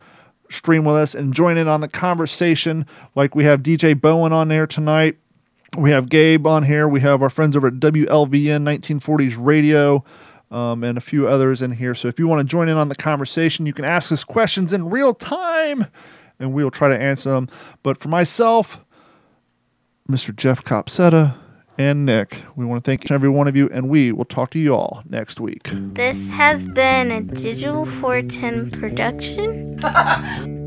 stream with us and join in on the conversation. Like we have DJ Bowen on there tonight. We have Gabe on here. We have our friends over at WLVN 1940s Radio um, and a few others in here. So if you want to join in on the conversation, you can ask us questions in real time and we'll try to answer them. But for myself, Mr. Jeff Copsetta, and Nick, we want to thank each and every one of you, and we will talk to you all next week. This has been a Digital 410 production.